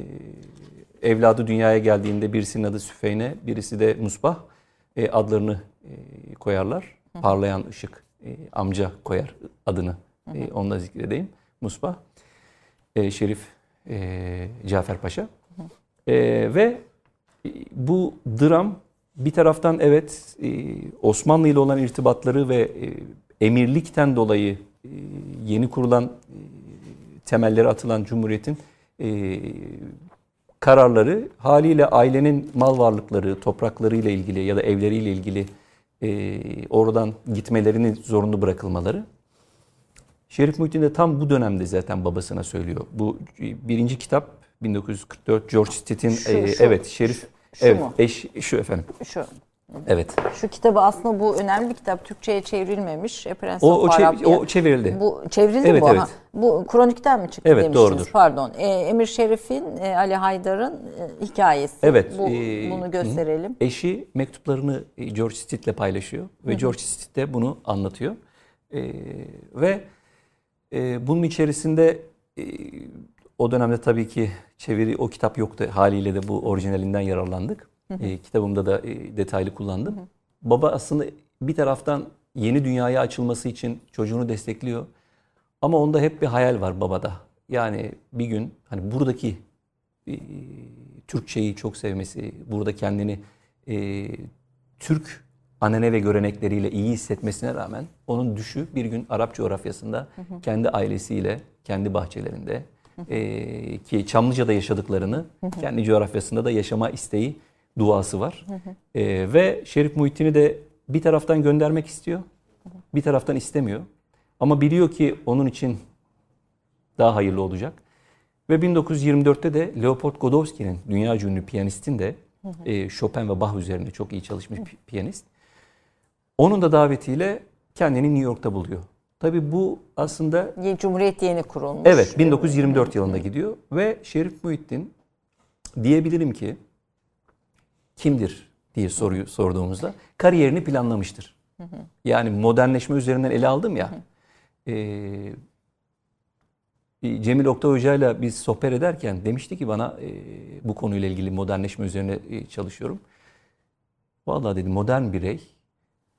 [SPEAKER 3] evladı dünyaya geldiğinde birisinin adı Süfeyne, birisi de Musbah e, adlarını e, koyarlar. Hı. Parlayan ışık e, amca koyar adını. Hı. E, onu da zikredeyim. Musbah, e, Şerif e, Cafer Paşa. Hı. E, ve bu dram bir taraftan evet e, Osmanlı ile olan irtibatları ve e, emirlikten dolayı e, yeni kurulan temelleri atılan cumhuriyetin kararları haliyle ailenin mal varlıkları, topraklarıyla ilgili ya da evleriyle ilgili oradan gitmelerini zorunlu bırakılmaları. Şerif Muhittin de tam bu dönemde zaten babasına söylüyor. Bu birinci kitap 1944 George Stitt'in evet Şerif şu evet, mu? Eş, şu efendim.
[SPEAKER 2] Şu.
[SPEAKER 3] Evet.
[SPEAKER 2] Şu kitabı aslında bu önemli bir kitap. Türkçe'ye çevrilmemiş. E,
[SPEAKER 3] Prince o, o, çev- o çevrildi.
[SPEAKER 2] Bu çevrildi evet, bu evet. Bu kronikten mi çıktı evet, demiştiniz? Doğrudur. Pardon. E, Emir Şerif'in, e, Ali Haydar'ın e, hikayesi.
[SPEAKER 3] Evet.
[SPEAKER 2] Bu, e, bunu gösterelim. Hı.
[SPEAKER 3] Eşi mektuplarını e, George Stitt'le paylaşıyor. Ve hı hı. George Stitt de bunu anlatıyor. E, ve e, bunun içerisinde e, o dönemde tabii ki çeviri o kitap yoktu. Haliyle de bu orijinalinden yararlandık. Hı hı. E, kitabımda da e, detaylı kullandım. Hı hı. Baba aslında bir taraftan yeni dünyaya açılması için çocuğunu destekliyor. Ama onda hep bir hayal var babada. Yani bir gün hani buradaki e, Türkçeyi çok sevmesi, burada kendini e, Türk anane ve görenekleriyle iyi hissetmesine rağmen onun düşü bir gün Arap coğrafyasında hı hı. kendi ailesiyle, kendi bahçelerinde e, ki Çamlıca'da yaşadıklarını kendi coğrafyasında da yaşama isteği, duası var. E, ve Şerif Muhittin'i de bir taraftan göndermek istiyor, bir taraftan istemiyor. Ama biliyor ki onun için daha hayırlı olacak. Ve 1924'te de Leopold Godowski'nin, dünya ünlü piyanistin de e, Chopin ve Bach üzerinde çok iyi çalışmış piyanist. Onun da davetiyle kendini New York'ta buluyor. Tabi bu aslında...
[SPEAKER 2] Cumhuriyet yeni kurulmuş.
[SPEAKER 3] Evet 1924 yılında gidiyor ve Şerif Muhittin diyebilirim ki kimdir diye soruyu sorduğumuzda kariyerini planlamıştır. Yani modernleşme üzerinden ele aldım ya. e, Cemil Oktay Hoca ile biz sohbet ederken demişti ki bana e, bu konuyla ilgili modernleşme üzerine e, çalışıyorum. Vallahi dedi modern birey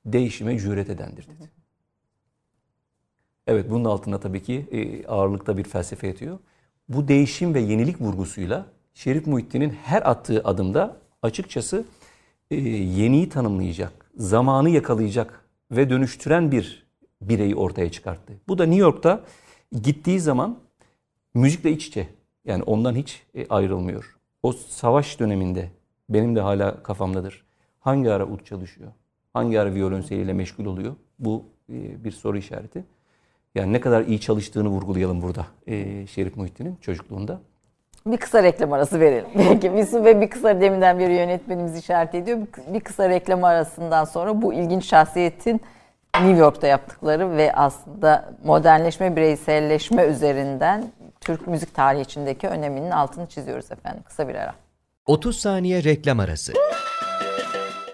[SPEAKER 3] değişime cüret edendir dedi. Evet bunun altında tabii ki e, ağırlıkta bir felsefe yatıyor. Bu değişim ve yenilik vurgusuyla Şerif Muhittin'in her attığı adımda açıkçası e, yeniyi tanımlayacak, zamanı yakalayacak ve dönüştüren bir bireyi ortaya çıkarttı. Bu da New York'ta gittiği zaman müzikle iç içe. Yani ondan hiç e, ayrılmıyor. O savaş döneminde benim de hala kafamdadır. Hangi ara ut çalışıyor? Hangi ara violonseliyle meşgul oluyor? Bu bir soru işareti. Yani ne kadar iyi çalıştığını vurgulayalım burada e, Şerif Muhittin'in çocukluğunda.
[SPEAKER 2] Bir kısa reklam arası verelim. [LAUGHS] Peki Visu ve bir kısa deminden beri yönetmenimiz işaret ediyor. Bir kısa reklam arasından sonra bu ilginç şahsiyetin New York'ta yaptıkları ve aslında modernleşme, bireyselleşme üzerinden Türk müzik tarihi içindeki öneminin altını çiziyoruz efendim. Kısa bir ara.
[SPEAKER 5] 30 saniye reklam arası.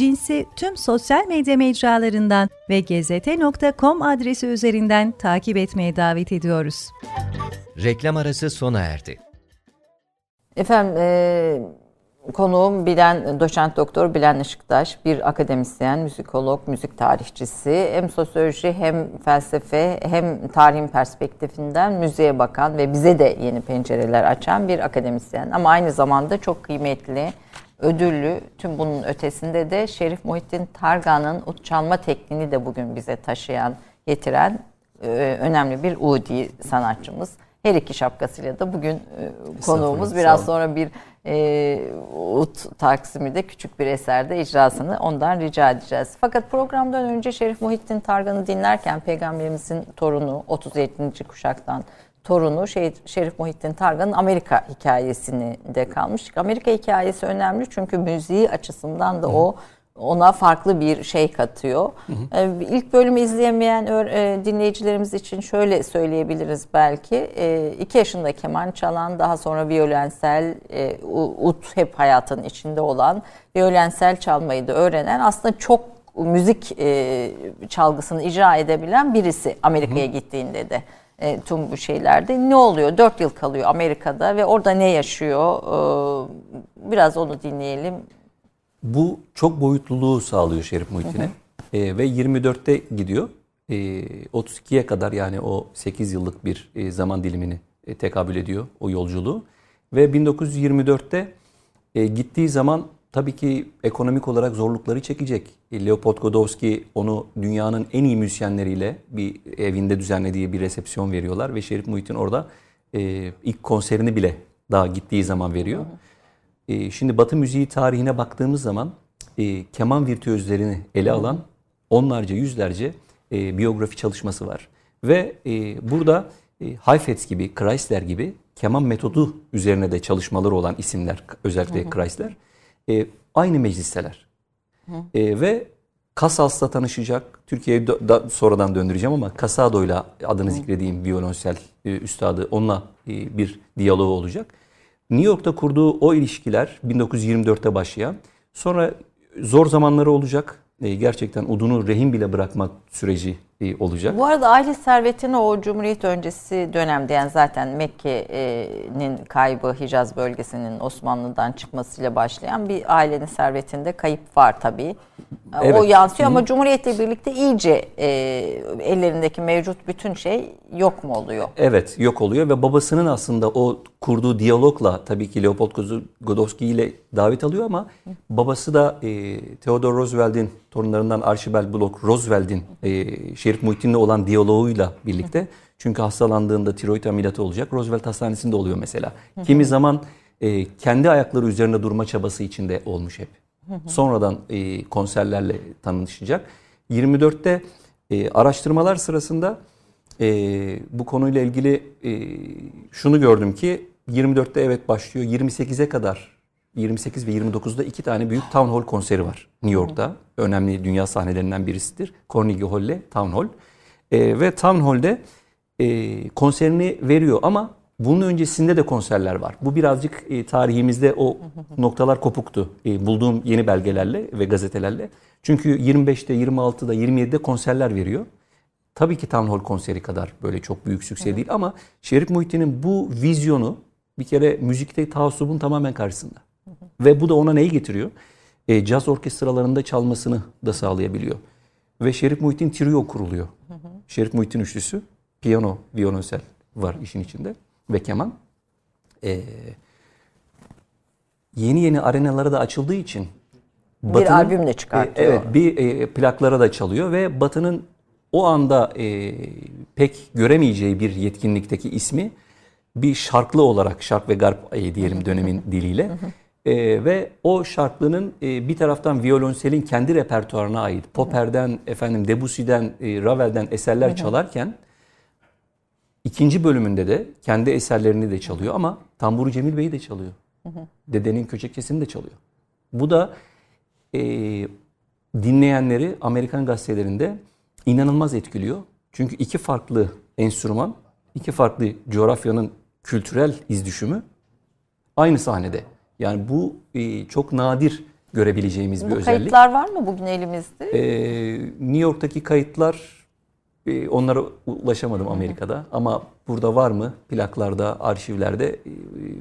[SPEAKER 6] cinsi tüm sosyal medya mecralarından ve gezete.com adresi üzerinden takip etmeye davet ediyoruz.
[SPEAKER 5] Reklam arası sona erdi.
[SPEAKER 2] Efendim e, Konuğum bilen doçent doktor Bilen Işıktaş, bir akademisyen, müzikolog, müzik tarihçisi. Hem sosyoloji hem felsefe hem tarihin perspektifinden müziğe bakan ve bize de yeni pencereler açan bir akademisyen. Ama aynı zamanda çok kıymetli, ödüllü, tüm bunun ötesinde de Şerif Muhittin Targan'ın ut çalma tekniğini de bugün bize taşıyan, getiren e, önemli bir Udi sanatçımız. Her iki şapkasıyla da bugün e, konuğumuz. Biraz sonra bir e, Ut Taksim'de küçük bir eserde icrasını ondan rica edeceğiz. Fakat programdan önce Şerif Muhittin Targan'ı dinlerken Peygamberimizin torunu 37. kuşaktan torunu şey, Şerif Muhittin Targan'ın Amerika hikayesini de kalmış. Amerika hikayesi önemli çünkü müziği açısından da Hı. o ona farklı bir şey katıyor. Hı hı. Ee, ilk bölümü izleyemeyen e, dinleyicilerimiz için şöyle söyleyebiliriz belki. Ee, iki yaşında keman çalan, daha sonra violensel, e, ut hep hayatın içinde olan, violensel çalmayı da öğrenen aslında çok müzik e, çalgısını icra edebilen birisi Amerika'ya gittiğinde de tüm bu şeylerde. Ne oluyor? Dört yıl kalıyor Amerika'da ve orada ne yaşıyor? Ee, biraz onu dinleyelim.
[SPEAKER 3] Bu çok boyutluluğu sağlıyor Şerif Muhittin'e. E, ve 24'te gidiyor. E, 32'ye kadar yani o 8 yıllık bir e, zaman dilimini e, tekabül ediyor o yolculuğu. Ve 1924'te e, gittiği zaman tabii ki ekonomik olarak zorlukları çekecek. Leopold Godowski onu dünyanın en iyi müzisyenleriyle bir evinde düzenlediği bir resepsiyon veriyorlar. Ve Şerif Muhittin orada e, ilk konserini bile daha gittiği zaman veriyor. Hı hı. E, şimdi Batı müziği tarihine baktığımız zaman e, keman virtüözlerini ele alan onlarca, yüzlerce e, biyografi çalışması var. Ve e, burada e, Heifetz gibi, Chrysler gibi keman metodu üzerine de çalışmaları olan isimler, özellikle hı Chrysler, e, aynı meclisteler. E, ve Cassals'la tanışacak. Türkiye'ye sonradan döndüreceğim ama Casado'yla adını zikrediğim violonsel e, üstadı onunla e, bir diyaloğu olacak. New York'ta kurduğu o ilişkiler 1924'te başlayan sonra zor zamanları olacak. E, gerçekten udunu rehin bile bırakmak süreci olacak.
[SPEAKER 2] Bu arada aile servetini o Cumhuriyet öncesi dönemde yani zaten Mekke'nin kaybı Hicaz bölgesinin Osmanlı'dan çıkmasıyla başlayan bir ailenin servetinde kayıp var tabii. Evet. O yansıyor Hı. ama Cumhuriyet'le birlikte iyice e, ellerindeki mevcut bütün şey yok mu oluyor?
[SPEAKER 3] Evet yok oluyor ve babasının aslında o kurduğu diyalogla tabii ki Leopold Godowski ile davet alıyor ama babası da e, Theodore Roosevelt'in torunlarından Archibald Block Roosevelt'in e, Şerif Muhittin'le olan diyaloğuyla birlikte çünkü hastalandığında tiroid ameliyatı olacak. Roosevelt Hastanesi'nde oluyor mesela. Kimi zaman e, kendi ayakları üzerinde durma çabası içinde olmuş hep. Sonradan e, konserlerle tanışacak. 24'te e, araştırmalar sırasında e, bu konuyla ilgili e, şunu gördüm ki 24'te evet başlıyor. 28'e kadar 28 ve 29'da iki tane büyük Town Hall konseri var New York'ta. Önemli dünya sahnelerinden birisidir. Carnegie Hall'le Town Hall. E, ve Town Hall'de e, konserini veriyor ama bunun öncesinde de konserler var. Bu birazcık e, tarihimizde o noktalar kopuktu. E, bulduğum yeni belgelerle ve gazetelerle. Çünkü 25'te, 26'da, 27'de konserler veriyor. Tabii ki Town Hall konseri kadar böyle çok büyük sükse değil ama Şerif Muhittin'in bu vizyonu bir kere müzikte taassubun tamamen karşısında. Ve bu da ona neyi getiriyor? E, caz orkestralarında çalmasını da sağlayabiliyor. Ve Şerif Muhittin Trio kuruluyor. Şerif Muhittin üçlüsü. Piyano, violonsel var işin içinde ve keman. E, yeni yeni arenalara da açıldığı için
[SPEAKER 2] bir albüm de çıkartıyor.
[SPEAKER 3] E, evet, bir e, plaklara da çalıyor ve Batı'nın o anda e, pek göremeyeceği bir yetkinlikteki ismi bir şarklı olarak şark ve garp e, diyelim dönemin diliyle e, ve o şarklının e, bir taraftan violonselin kendi repertuarına ait Popper'den, efendim Debussy'den, e, Ravel'den eserler çalarken ikinci bölümünde de kendi eserlerini de çalıyor ama Tamburu Cemil Bey'i de çalıyor. Dedenin Köçekçesi'ni de çalıyor. Bu da e, dinleyenleri Amerikan gazetelerinde inanılmaz etkiliyor. Çünkü iki farklı enstrüman, iki farklı coğrafyanın kültürel izdüşümü aynı sahnede. Yani bu e, çok nadir görebileceğimiz
[SPEAKER 2] bu
[SPEAKER 3] bir özellik.
[SPEAKER 2] Bu kayıtlar var mı bugün elimizde?
[SPEAKER 3] Ee, New York'taki kayıtlar e, onlara ulaşamadım Amerika'da ama burada var mı plaklarda, arşivlerde e,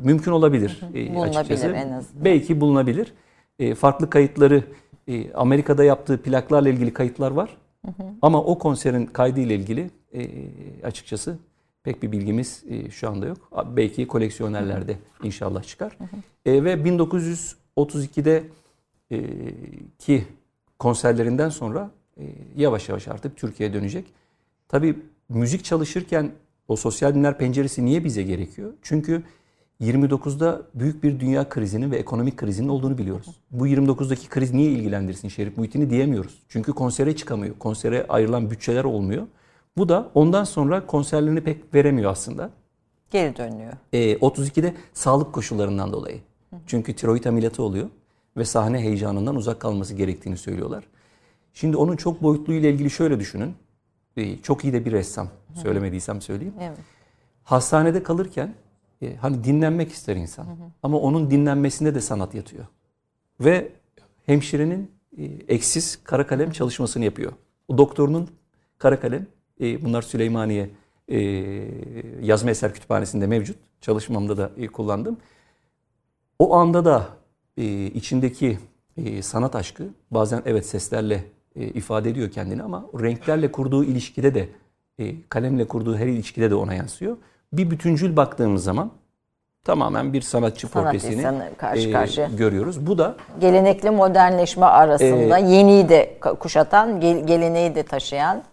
[SPEAKER 3] mümkün olabilir e, bulunabilir açıkçası. en azından. Belki bulunabilir. E, farklı kayıtları e, Amerika'da yaptığı plaklarla ilgili kayıtlar var. Hı hı. Ama o konserin kaydı ile ilgili e, açıkçası pek bir bilgimiz e, şu anda yok. Belki koleksiyonerlerde inşallah çıkar. E, ve 1932'de e, ki konserlerinden sonra e, yavaş yavaş artık Türkiye'ye dönecek. Tabii müzik çalışırken o sosyal dinler penceresi niye bize gerekiyor? Çünkü 29'da büyük bir dünya krizinin ve ekonomik krizinin olduğunu biliyoruz. Bu 29'daki kriz niye ilgilendirsin Şerif Muhittin'i diyemiyoruz. Çünkü konsere çıkamıyor. Konsere ayrılan bütçeler olmuyor. Bu da ondan sonra konserlerini pek veremiyor aslında.
[SPEAKER 2] Geri dönüyor.
[SPEAKER 3] E, 32'de sağlık koşullarından dolayı. Çünkü tiroid ameliyatı oluyor ve sahne heyecanından uzak kalması gerektiğini söylüyorlar. Şimdi onun çok boyutlu ile ilgili şöyle düşünün. E, çok iyi de bir ressam. Söylemediysem söyleyeyim. Evet. Hastanede kalırken e, hani dinlenmek ister insan. Hı hı. Ama onun dinlenmesinde de sanat yatıyor. Ve hemşirenin e, eksiz kara kalem çalışmasını yapıyor. O doktorunun kara kalem, e, bunlar Süleymaniye e, yazma eser kütüphanesinde mevcut. Çalışmamda da e, kullandım. O anda da e, içindeki e, sanat aşkı bazen evet seslerle e, ifade ediyor kendini ama renklerle kurduğu ilişkide de e, kalemle kurduğu her ilişkide de ona yansıyor. Bir bütüncül baktığımız zaman tamamen bir sanatçı Sanat portresini karşı e, karşıya. görüyoruz. Bu da
[SPEAKER 2] gelenekli modernleşme arasında e, yeniyi de kuşatan, geleneği de taşıyan.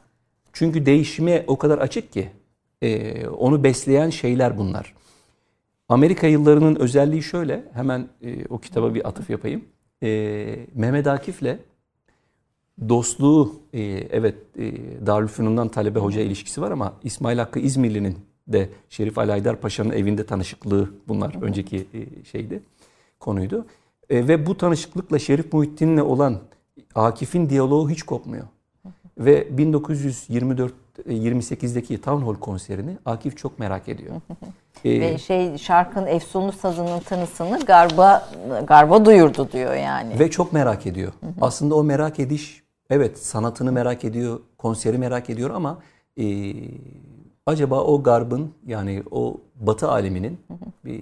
[SPEAKER 3] Çünkü değişime o kadar açık ki e, onu besleyen şeyler bunlar. Amerika yıllarının özelliği şöyle. Hemen e, o kitaba bir atıf yapayım. E, Mehmet Akif'le dostluğu e, evet e, Darülfünun'dan talebe hoca ilişkisi var ama İsmail Hakkı İzmirli'nin de Şerif Alaydar Paşa'nın evinde tanışıklığı bunlar önceki e, şeydi konuydu. E, ve bu tanışıklıkla Şerif Muhittin'le olan Akif'in diyaloğu hiç kopmuyor. Ve 1924 28'deki Town Hall konserini Akif çok merak ediyor.
[SPEAKER 2] ee, Ve şey şarkının efsunlu sazının tınısını Garba Garba duyurdu diyor yani.
[SPEAKER 3] Ve çok merak ediyor. Aslında o merak ediş evet sanatını merak ediyor, konseri merak ediyor ama e, acaba o Garb'ın yani o Batı aleminin e,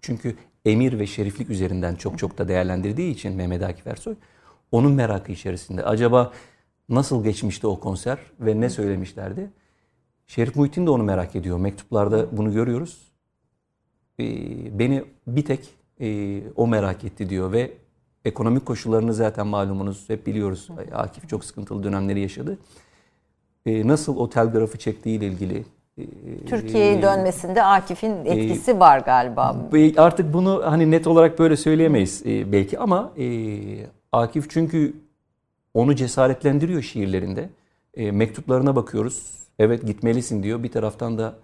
[SPEAKER 3] çünkü emir ve şeriflik üzerinden çok çok da değerlendirdiği için Mehmet Akif Ersoy onun merakı içerisinde. Acaba nasıl geçmişti o konser ve ne söylemişlerdi? Şerif Muhittin de onu merak ediyor. Mektuplarda bunu görüyoruz. Ee, beni bir tek e, o merak etti diyor ve ekonomik koşullarını zaten malumunuz hep biliyoruz. Akif çok sıkıntılı dönemleri yaşadı. Ee, nasıl o telgrafı çektiğiyle ilgili
[SPEAKER 2] e, Türkiye'ye dönmesinde Akif'in e, etkisi var galiba.
[SPEAKER 3] Artık bunu hani net olarak böyle söyleyemeyiz belki ama Akif çünkü onu cesaretlendiriyor şiirlerinde. E, mektuplarına bakıyoruz. Evet gitmelisin diyor. Bir taraftan da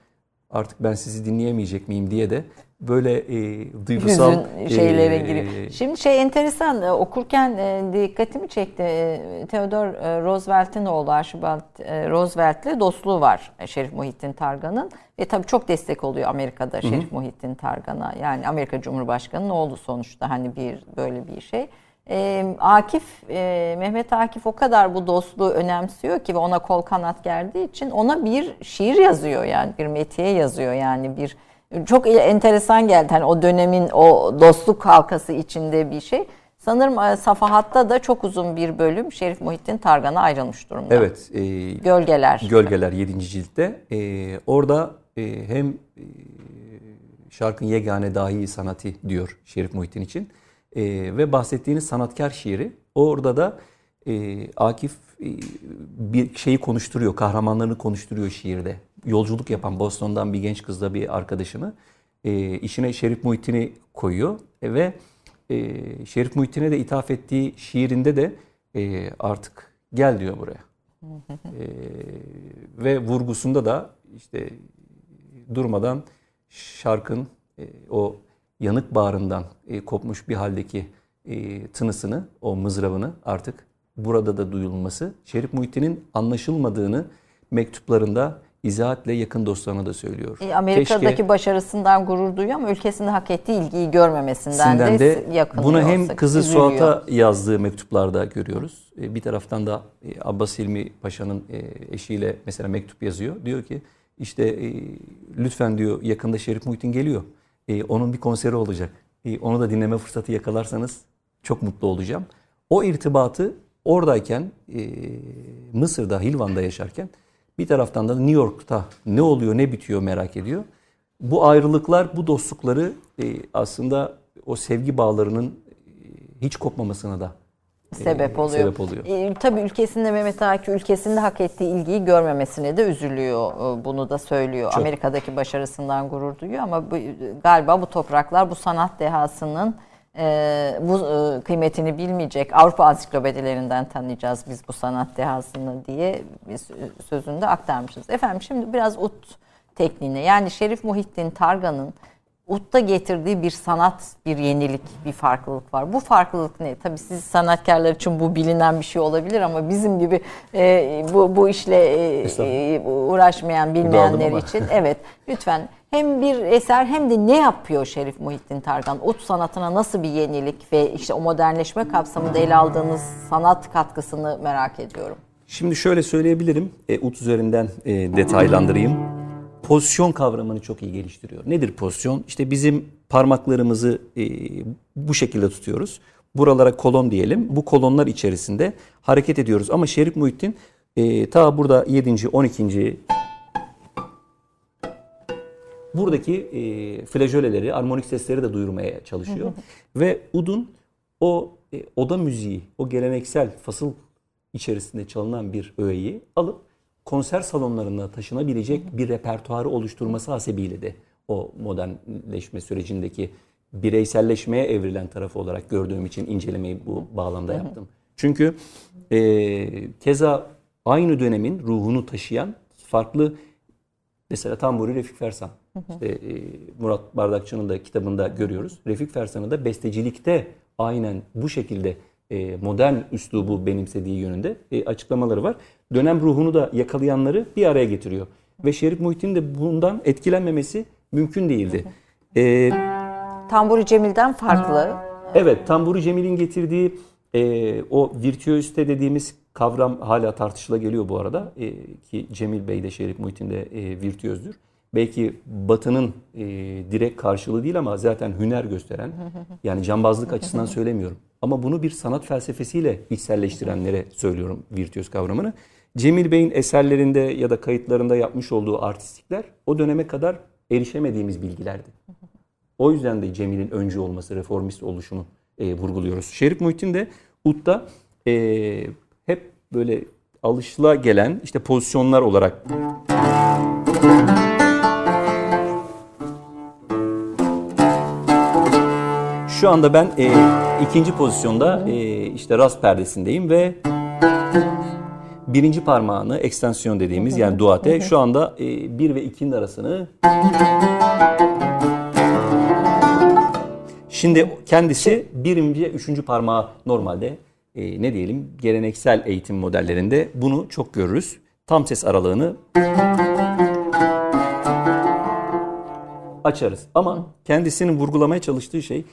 [SPEAKER 3] artık ben sizi dinleyemeyecek miyim diye de böyle e, duygusal
[SPEAKER 2] Hüzün şeylere e, giriyor. Şimdi şey enteresan e, okurken e, dikkatimi çekti. E, Theodore e, Roosevelt'in oğlu Archibald e, Roosevelt'le dostluğu var e, Şerif Muhittin Targan'ın. Ve tabii çok destek oluyor Amerika'da Şerif Hı-hı. Muhittin Targan'a. Yani Amerika Cumhurbaşkanı'nın oğlu sonuçta hani bir böyle bir şey. E, Akif, e, Mehmet Akif o kadar bu dostluğu önemsiyor ki ve ona kol kanat gerdiği için ona bir şiir yazıyor yani bir metiye yazıyor yani bir çok enteresan geldi hani o dönemin o dostluk halkası içinde bir şey. Sanırım e, Safahat'ta da çok uzun bir bölüm Şerif Muhittin Targan'a ayrılmış durumda.
[SPEAKER 3] Evet.
[SPEAKER 2] E, Gölgeler.
[SPEAKER 3] Gölgeler 7. ciltte. E, orada e, hem e, şarkın yegane dahi sanatı diyor Şerif Muhittin için e, ve bahsettiğiniz sanatkar şiiri orada da e, Akif e, bir şeyi konuşturuyor, kahramanlarını konuşturuyor şiirde. Yolculuk yapan Boston'dan bir genç kızla bir arkadaşını e, işine Şerif Muhittin'i koyuyor e, ve e, Şerif Muhittin'e de ithaf ettiği şiirinde de e, artık gel diyor buraya. e, ve vurgusunda da işte durmadan şarkın e, o yanık bağrından e, kopmuş bir haldeki e, tınısını, o mızrabını artık burada da duyulması Şerif Muhittin'in anlaşılmadığını mektuplarında izahatle yakın dostlarına da söylüyor.
[SPEAKER 2] E, Amerika'daki Keşke, başarısından gurur duyuyor ama ülkesinde hak ettiği ilgiyi görmemesinden de, de yakın.
[SPEAKER 3] Bunu hem kızı üzülüyor. Suat'a yazdığı mektuplarda görüyoruz. E, bir taraftan da e, Abbas Hilmi Paşa'nın e, eşiyle mesela mektup yazıyor. Diyor ki işte lütfen diyor yakında Şerif Muhittin geliyor e, onun bir konseri olacak. E, onu da dinleme fırsatı yakalarsanız çok mutlu olacağım. O irtibatı oradayken e, Mısır'da, Hilvan'da yaşarken bir taraftan da New York'ta ne oluyor, ne bitiyor merak ediyor. Bu ayrılıklar, bu dostlukları e, aslında o sevgi bağlarının hiç kopmamasına da
[SPEAKER 2] sebep oluyor. Sebep oluyor. E, tabii ülkesinde Mehmet Akif ülkesinde hak ettiği ilgiyi görmemesine de üzülüyor. E, bunu da söylüyor. Çok. Amerika'daki başarısından gurur duyuyor ama bu, galiba bu topraklar bu sanat dehasının e, bu e, kıymetini bilmeyecek. Avrupa ansiklopedilerinden tanıyacağız biz bu sanat dehasını diye biz sözünde aktarmışız. Efendim şimdi biraz ut tekniğine yani Şerif Muhittin Targan'ın Ut'ta getirdiği bir sanat, bir yenilik, bir farklılık var. Bu farklılık ne? Tabii siz sanatkarlar için bu bilinen bir şey olabilir ama bizim gibi e, bu, bu işle e, e uğraşmayan, bilmeyenler için evet lütfen hem bir eser hem de ne yapıyor Şerif Muhittin Targan? Ut sanatına nasıl bir yenilik ve işte o modernleşme kapsamında ele aldığınız sanat katkısını merak ediyorum.
[SPEAKER 3] Şimdi şöyle söyleyebilirim, e, ut üzerinden e, detaylandırayım. Pozisyon kavramını çok iyi geliştiriyor. Nedir pozisyon? İşte bizim parmaklarımızı e, bu şekilde tutuyoruz. Buralara kolon diyelim. Bu kolonlar içerisinde hareket ediyoruz. Ama Şerif Muhittin e, ta burada 7. 12 buradaki e, flajöleleri, armonik sesleri de duyurmaya çalışıyor. Ve Ud'un o e, oda müziği, o geleneksel fasıl içerisinde çalınan bir öğeyi alıp konser salonlarına taşınabilecek bir repertuarı oluşturması hasebiyle de o modernleşme sürecindeki bireyselleşmeye evrilen tarafı olarak gördüğüm için incelemeyi bu bağlamda yaptım. Çünkü e, keza aynı dönemin ruhunu taşıyan farklı mesela Tamburi Refik Fersan. İşte, e, Murat Bardakçı'nın da kitabında görüyoruz. Refik Fersan'ın da bestecilikte aynen bu şekilde e, modern üslubu benimsediği yönünde e, açıklamaları var. Dönem ruhunu da yakalayanları bir araya getiriyor. Ve Şerif Muhittin de bundan etkilenmemesi mümkün değildi.
[SPEAKER 2] E, Tamburi Cemil'den farklı.
[SPEAKER 3] Evet, Tamburi Cemil'in getirdiği e, o virtüözite dediğimiz kavram hala tartışıla geliyor bu arada. E, ki Cemil Bey de Şerif Muhittin de e, virtüözdür belki Batı'nın e, direkt karşılığı değil ama zaten hüner gösteren yani cambazlık açısından söylemiyorum. Ama bunu bir sanat felsefesiyle içselleştirenlere söylüyorum virtüöz kavramını. Cemil Bey'in eserlerinde ya da kayıtlarında yapmış olduğu artistikler o döneme kadar erişemediğimiz bilgilerdi. O yüzden de Cemil'in öncü olması, reformist oluşunu e, vurguluyoruz. Şerif Muhittin de Ut'ta e, hep böyle alışla gelen işte pozisyonlar olarak Şu anda ben e, ikinci pozisyonda e, işte rast perdesindeyim ve birinci parmağını ekstensiyon dediğimiz yani duate şu anda e, 1 ve 2'nin arasını Şimdi kendisi birinci, üçüncü parmağı normalde e, ne diyelim geleneksel eğitim modellerinde bunu çok görürüz. Tam ses aralığını açarız. Ama kendisinin vurgulamaya çalıştığı şey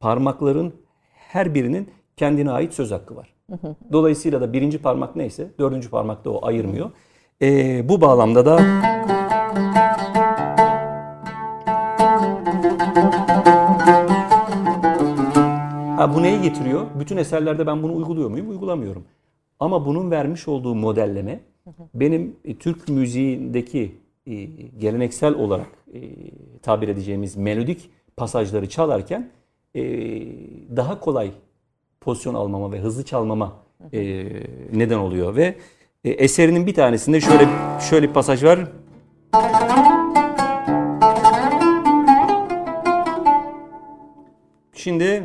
[SPEAKER 3] parmakların her birinin kendine ait söz hakkı var. Dolayısıyla da birinci parmak neyse dördüncü parmak da o ayırmıyor. Ee, bu bağlamda da ha, bu neyi getiriyor? Bütün eserlerde ben bunu uyguluyor muyum? Uygulamıyorum. Ama bunun vermiş olduğu modelleme benim e, Türk müziğindeki e, geleneksel olarak e, tabir edeceğimiz melodik pasajları çalarken daha kolay pozisyon almama ve hızlı çalmama e, neden oluyor ve e, eserinin bir tanesinde şöyle şöyle bir pasaj var. Şimdi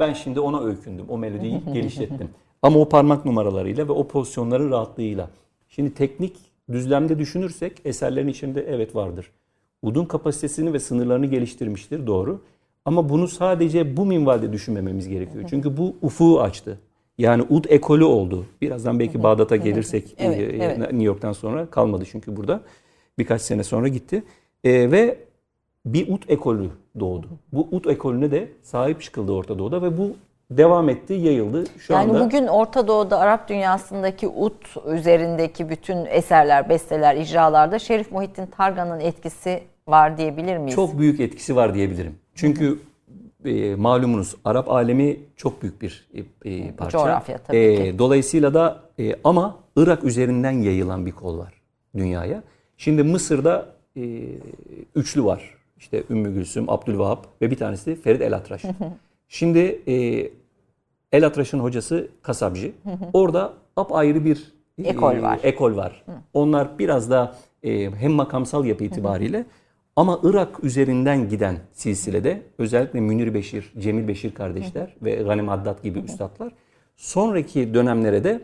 [SPEAKER 3] Ben şimdi ona öykündüm. O melodiyi [LAUGHS] geliştirdim. Ama o parmak numaralarıyla ve o pozisyonların rahatlığıyla. Şimdi teknik düzlemde düşünürsek eserlerin içinde evet vardır. Udun kapasitesini ve sınırlarını geliştirmiştir doğru. Ama bunu sadece bu minvalde düşünmememiz gerekiyor. Çünkü bu ufuğu açtı. Yani ud ekolü oldu. Birazdan belki Bağdat'a gelirsek evet, evet. New York'tan sonra kalmadı çünkü burada. Birkaç sene sonra gitti. E, ve bir ut ekolü doğdu. Bu ut ekolüne de sahip çıkıldı Orta Doğu'da ve bu devam etti, yayıldı. Şu
[SPEAKER 2] yani
[SPEAKER 3] anda...
[SPEAKER 2] bugün Orta Doğu'da Arap dünyasındaki ut üzerindeki bütün eserler, besteler, icralarda Şerif Muhittin Targan'ın etkisi var diyebilir miyiz?
[SPEAKER 3] Çok büyük etkisi var diyebilirim. Çünkü e, malumunuz Arap alemi çok büyük bir e, e parça.
[SPEAKER 2] Coğrafya tabii e, ki.
[SPEAKER 3] Dolayısıyla da e, ama Irak üzerinden yayılan bir kol var dünyaya. Şimdi Mısır'da e, üçlü var. İşte Ümmü Gülsüm, Abdülvahap ve bir tanesi Ferit El Atraş. [LAUGHS] Şimdi e, El Atraş'ın hocası kasapcı. Orada ayrı bir
[SPEAKER 2] ekol var.
[SPEAKER 3] ekol var. Onlar biraz da e, hem makamsal yapı itibariyle Ama Irak üzerinden giden silsilede özellikle Münir Beşir, Cemil Beşir kardeşler ve Ganem Haddad gibi üstadlar. Sonraki dönemlere de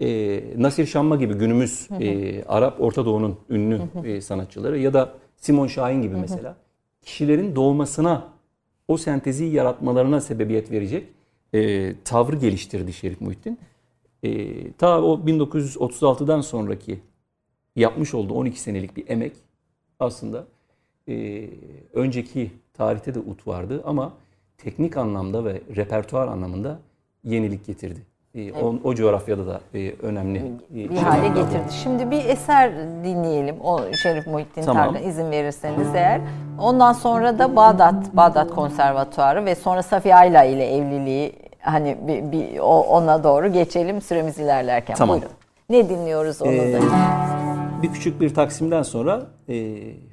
[SPEAKER 3] e, Nasir Şamma gibi günümüz e, Arap Orta Doğu'nun ünlü e, sanatçıları ya da Simon Şahin gibi mesela kişilerin doğmasına o sentezi yaratmalarına sebebiyet verecek e, tavrı geliştirdi Şerif Muhittin. E, ta o 1936'dan sonraki yapmış olduğu 12 senelik bir emek aslında e, önceki tarihte de ut vardı ama teknik anlamda ve repertuar anlamında yenilik getirdi. E, o, o coğrafyada da e, önemli
[SPEAKER 2] e, bir hale getirdi. Şimdi bir eser dinleyelim. O Şerif Muhittin tamam. Tarkan izin verirseniz eğer. Ondan sonra da Bağdat Bağdat Konservatuarı ve sonra Safiye Ayla ile evliliği hani bir, bir ona doğru geçelim süremiz ilerlerken. Tamam. Buyurun. Ne dinliyoruz onu ee, da?
[SPEAKER 3] Bir küçük bir taksimden sonra e,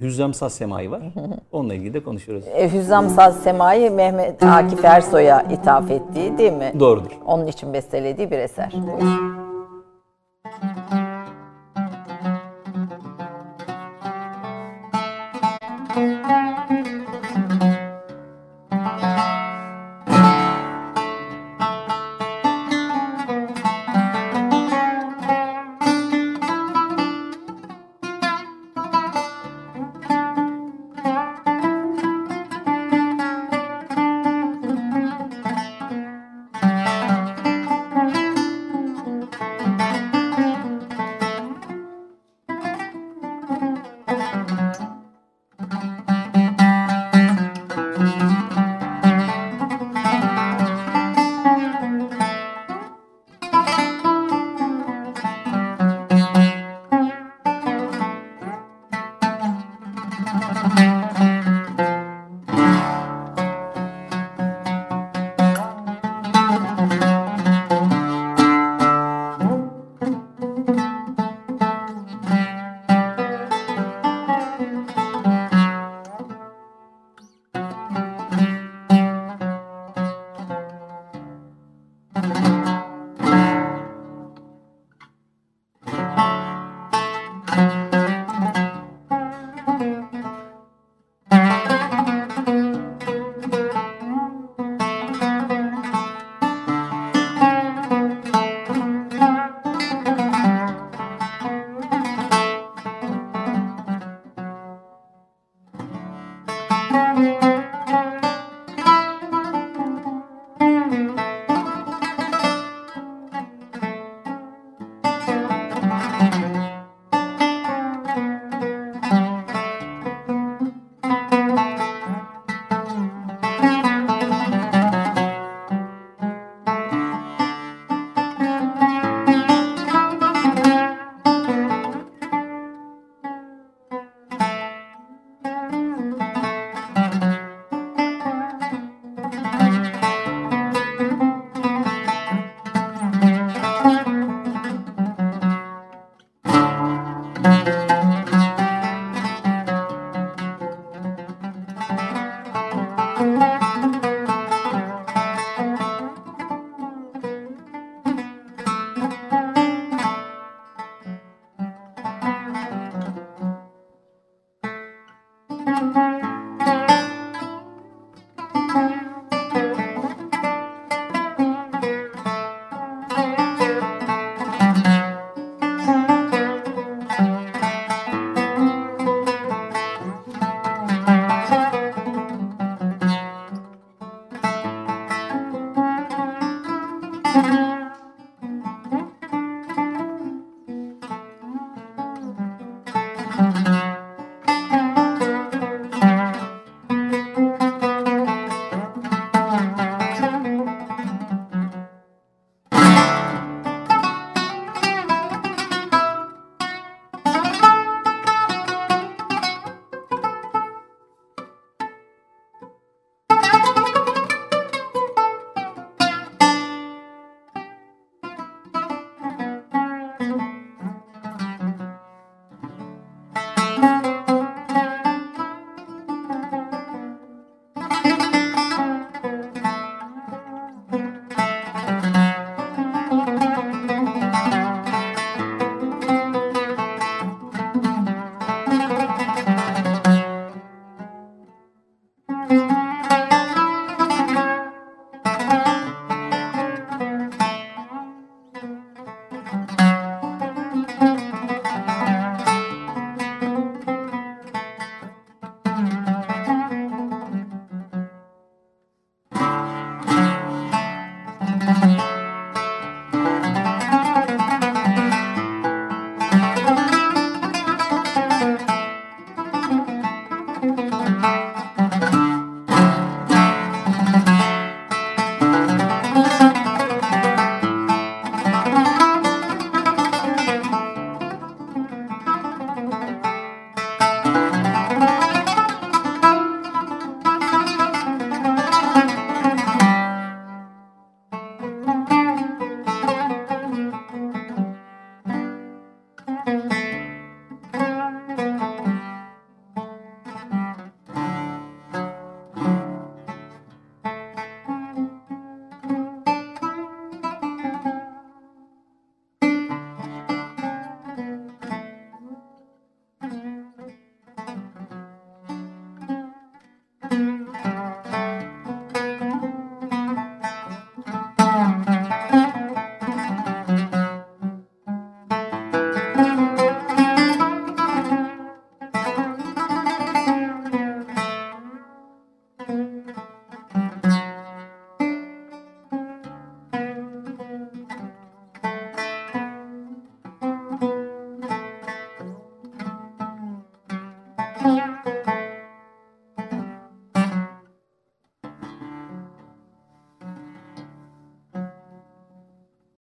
[SPEAKER 3] Hüzzam Saz Semai var. [LAUGHS] Onunla ilgili de konuşuyoruz.
[SPEAKER 2] E, Hüzzam Saz Semai Mehmet Akif Ersoy'a ithaf ettiği değil mi?
[SPEAKER 3] Doğrudur.
[SPEAKER 2] Onun için bestelediği bir eser. Buyurun.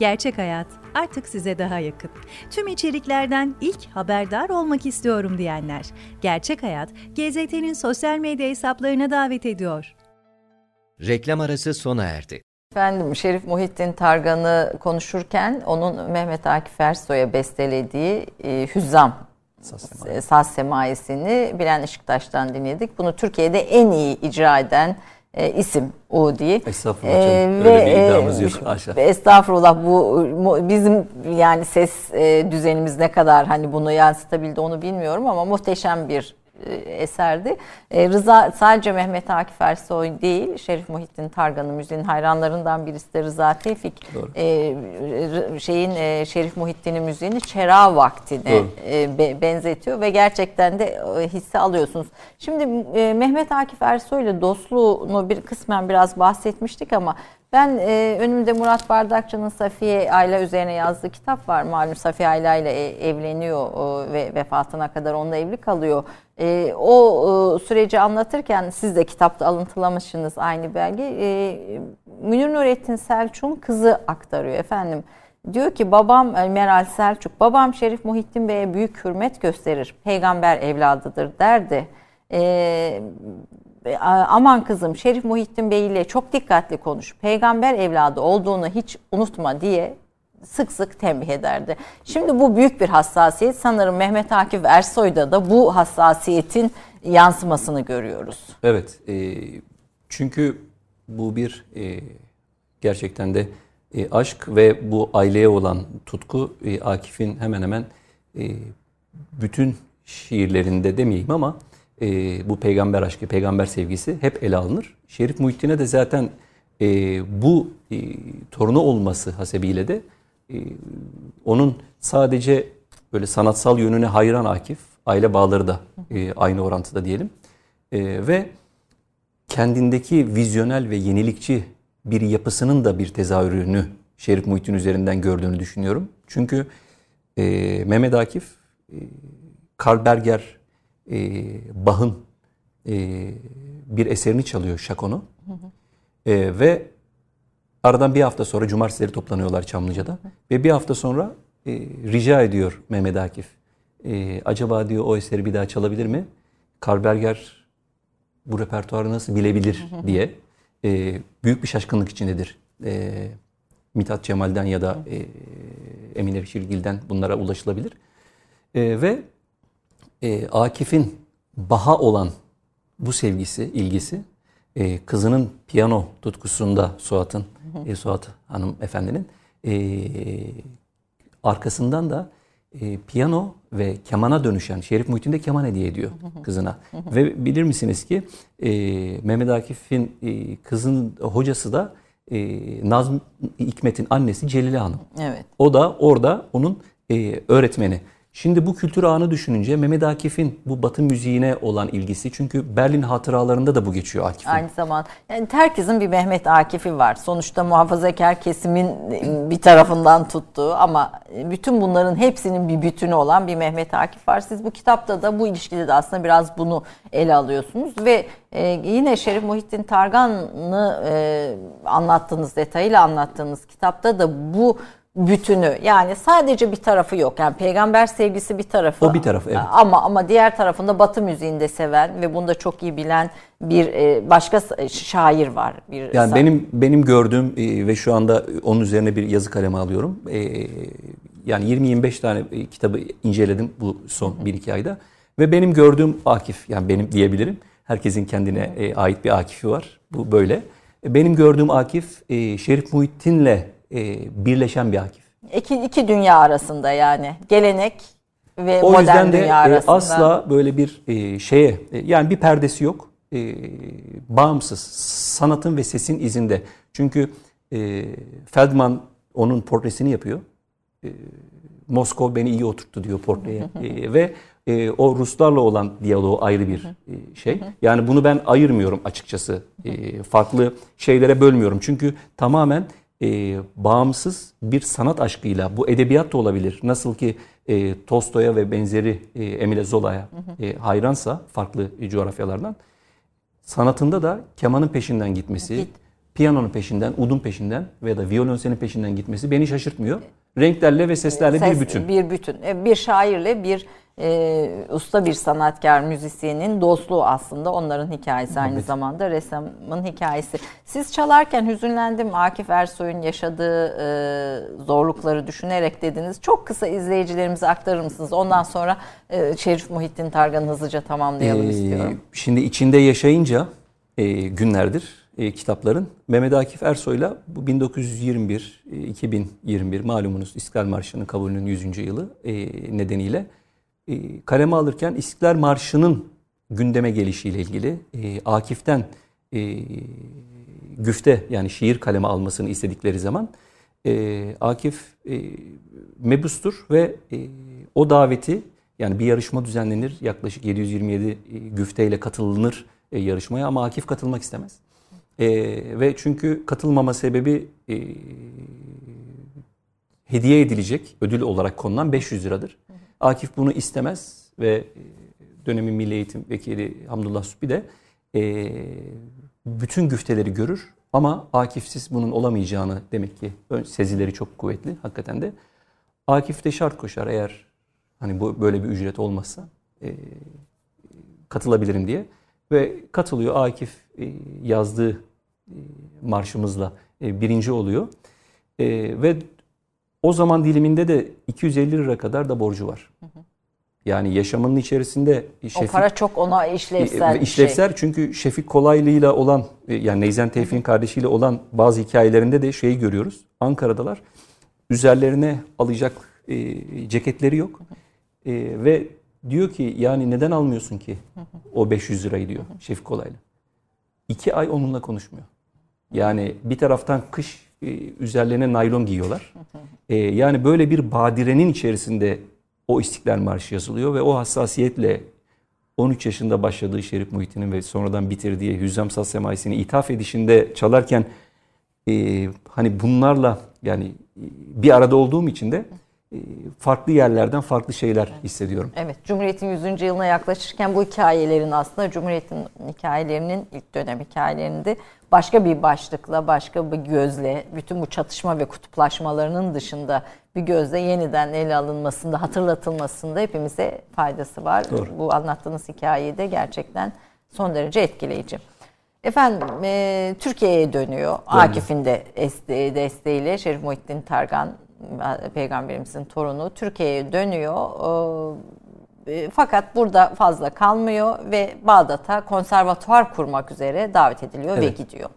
[SPEAKER 6] Gerçek Hayat artık size daha yakın. Tüm içeriklerden ilk haberdar olmak istiyorum diyenler. Gerçek Hayat, GZT'nin sosyal medya hesaplarına davet ediyor.
[SPEAKER 5] Reklam arası sona erdi.
[SPEAKER 2] Efendim Şerif Muhittin Targan'ı konuşurken onun Mehmet Akif Ersoy'a bestelediği e, Hüzzam Saz Semayesini Bilen Işıktaş'tan dinledik. Bunu Türkiye'de en iyi icra eden e, isim Udi.
[SPEAKER 3] Estağfurullah ee, ve, Öyle bir iddiamız yok aşağı.
[SPEAKER 2] Estağfurullah bu bizim yani ses e, düzenimiz ne kadar hani bunu yansıtabildi onu bilmiyorum ama muhteşem bir e, eserdi. E, Rıza sadece Mehmet Akif Ersoy değil, Şerif Muhittin Targan'ın müziğin hayranlarından birisi de Rıza Tevfik. Doğru. E, şeyin e, Şerif Muhittin'in müziğini Çera vaktine e, be, benzetiyor ve gerçekten de e, hisse alıyorsunuz. Şimdi e, Mehmet Akif Ersoy ile dostluğunu bir kısmen biraz bahsetmiştik ama ben e, önümde Murat Bardakçı'nın Safiye Ayla üzerine yazdığı kitap var. Malum Safiye Ayla ile e, evleniyor e, ve vefatına kadar onunla evli kalıyor. E, o e, süreci anlatırken siz de kitapta alıntılamışsınız aynı belge. E, Münir Nurettin Selçuk'un kızı aktarıyor efendim. Diyor ki babam e, Meral Selçuk, babam Şerif Muhittin Bey'e büyük hürmet gösterir. Peygamber evladıdır derdi. E, aman kızım Şerif Muhittin Bey ile çok dikkatli konuş. Peygamber evladı olduğunu hiç unutma diye sık sık tembih ederdi. Şimdi bu büyük bir hassasiyet. Sanırım Mehmet Akif Ersoy'da da bu hassasiyetin yansımasını görüyoruz.
[SPEAKER 3] Evet. E, çünkü bu bir e, gerçekten de e, aşk ve bu aileye olan tutku e, Akif'in hemen hemen e, bütün şiirlerinde demeyeyim ama e, bu peygamber aşkı, peygamber sevgisi hep ele alınır. Şerif Muhittin'e de zaten e, bu e, torunu olması hasebiyle de e, onun sadece böyle sanatsal yönüne hayran Akif, aile bağları da e, aynı orantıda diyelim. E, ve kendindeki vizyonel ve yenilikçi bir yapısının da bir tezahürünü Şerif Muhittin üzerinden gördüğünü düşünüyorum. Çünkü e, Mehmet Akif, e, Karl Berger e, Bach'ın e, bir eserini çalıyor Şakon'u. E, ve aradan bir hafta sonra cumartesileri toplanıyorlar Çamlıca'da. Hı hı. Ve bir hafta sonra e, rica ediyor Mehmet Akif. E, acaba diyor o eseri bir daha çalabilir mi? Karberger bu repertuarı nasıl bilebilir hı hı. diye e, büyük bir şaşkınlık içindedir. E, Mithat Cemal'den ya da e, Emine Şirgil'den bunlara ulaşılabilir. E, ve e, Akif'in baha olan bu sevgisi, ilgisi e, kızının piyano tutkusunda Suat'ın, e, Suat Hanım efendinin e, arkasından da e, piyano ve kemana dönüşen Şerif Muhittin de keman hediye ediyor kızına. ve bilir misiniz ki e, Mehmet Akif'in e, kızın hocası da e, Nazım Hikmet'in annesi Celile Hanım. Evet. O da orada onun e, öğretmeni. Şimdi bu kültür ağını düşününce Mehmet Akif'in bu batı müziğine olan ilgisi çünkü Berlin hatıralarında da bu geçiyor Akif'in.
[SPEAKER 2] Aynı zaman yani herkesin bir Mehmet Akif'i var. Sonuçta muhafazakar kesimin bir tarafından tuttuğu ama bütün bunların hepsinin bir bütünü olan bir Mehmet Akif var. Siz bu kitapta da bu ilişkide de aslında biraz bunu ele alıyorsunuz ve e, yine Şerif Muhittin Targan'ı e, anlattığınız detayıyla anlattığınız kitapta da bu bütünü yani sadece bir tarafı yok. Yani peygamber sevgisi bir tarafı.
[SPEAKER 3] O bir tarafı evet.
[SPEAKER 2] Ama ama diğer tarafında Batı müziğinde seven ve bunu da çok iyi bilen bir e, başka şair var. Bir
[SPEAKER 3] yani benim benim gördüğüm e, ve şu anda onun üzerine bir yazı kalemi alıyorum. E, yani 20-25 tane kitabı inceledim bu son 1-2 ayda ve benim gördüğüm Akif yani benim diyebilirim. Herkesin kendine ait bir Akif'i var. Bu böyle. Benim gördüğüm Akif Şerif Muhittin'le e, birleşen bir Akif.
[SPEAKER 2] İki, iki dünya arasında yani gelenek ve o modern dünya de, arasında.
[SPEAKER 3] O yüzden de asla böyle bir e, şeye e, yani bir perdesi yok. E, bağımsız sanatın ve sesin izinde. Çünkü e, Feldman onun portresini yapıyor. E, Moskov beni iyi oturttu diyor portreye. e, ve e, o Ruslarla olan diyaloğu ayrı bir e, şey. Yani bunu ben ayırmıyorum açıkçası. E, farklı şeylere bölmüyorum. Çünkü tamamen e, bağımsız bir sanat aşkıyla bu edebiyat da olabilir. Nasıl ki e, Tolstoy'a ve benzeri e, Emile Zola'ya e, hayransa farklı coğrafyalardan sanatında da kemanın peşinden gitmesi, Git. piyanonun peşinden, udun peşinden veya da violonsenin peşinden gitmesi beni şaşırtmıyor. Renklerle ve seslerle Ses, bir bütün.
[SPEAKER 2] Bir bütün. E, bir şairle bir e, usta bir sanatkar müzisyenin dostluğu aslında onların hikayesi aynı evet. zamanda ressamın hikayesi. Siz çalarken hüzünlendim Akif Ersoy'un yaşadığı e, zorlukları düşünerek dediniz. Çok kısa izleyicilerimize aktarır mısınız? Ondan sonra e, Şerif Muhittin Targan'ı hızlıca tamamlayalım ee, istiyorum.
[SPEAKER 3] Şimdi içinde yaşayınca e, günlerdir e, kitapların Mehmet Akif Ersoy'la bu 1921 e, 2021 malumunuz İstiklal Marşı'nın kabulünün 100. yılı e, nedeniyle kaleme alırken İstiklal Marşı'nın gündeme gelişiyle ilgili e, Akif'ten e, güfte yani şiir kaleme almasını istedikleri zaman e, Akif e, mebustur ve e, o daveti yani bir yarışma düzenlenir yaklaşık 727 e, güfteyle katılınır e, yarışmaya ama Akif katılmak istemez. E, ve çünkü katılmama sebebi e, hediye edilecek ödül olarak konulan 500 liradır. Akif bunu istemez ve e, dönemin Milli Eğitim Vekili Hamdullah Sübbi de e, bütün güfteleri görür ama Akif'siz bunun olamayacağını demek ki sezileri çok kuvvetli hakikaten de. Akif de şart koşar eğer hani bu böyle bir ücret olmazsa e, katılabilirim diye ve katılıyor. Akif e, yazdığı e, marşımızla e, birinci oluyor. E, ve o zaman diliminde de 250 lira kadar da borcu var. Yani yaşamının içerisinde
[SPEAKER 2] Şefik, o para çok ona işlevsel.
[SPEAKER 3] E, işlevsel şey. çünkü Şefik Kolaylı'yla olan e, yani Neyzen Tevfik'in kardeşiyle olan bazı hikayelerinde de şeyi görüyoruz. Ankara'dalar. Üzerlerine alacak e, ceketleri yok. E, ve diyor ki yani neden almıyorsun ki o 500 lirayı diyor Şefik Kolaylı. İki ay onunla konuşmuyor. Yani bir taraftan kış üzerlerine naylon giyiyorlar. E, yani böyle bir badirenin içerisinde o İstiklal Marşı yazılıyor ve o hassasiyetle 13 yaşında başladığı Şerif Muhittin'in ve sonradan bitirdiği Hüzzam Saz Semaisi'ni ithaf edişinde çalarken e, hani bunlarla yani e, bir arada olduğum için de e, farklı yerlerden farklı şeyler hissediyorum.
[SPEAKER 2] Evet, Cumhuriyet'in 100. yılına yaklaşırken bu hikayelerin aslında Cumhuriyet'in hikayelerinin ilk dönem hikayelerinde başka bir başlıkla, başka bir gözle, bütün bu çatışma ve kutuplaşmalarının dışında bir gözle yeniden ele alınmasında, hatırlatılmasında hepimize faydası var. Doğru. Bu anlattığınız hikayeyi de gerçekten son derece etkileyici. Efendim e, Türkiye'ye dönüyor. Akif'in de desteğiyle Şerif Muhittin Targan peygamberimizin torunu Türkiye'ye dönüyor. E, fakat burada fazla kalmıyor ve Bağdat'a konservatuvar kurmak üzere davet ediliyor evet. ve gidiyor.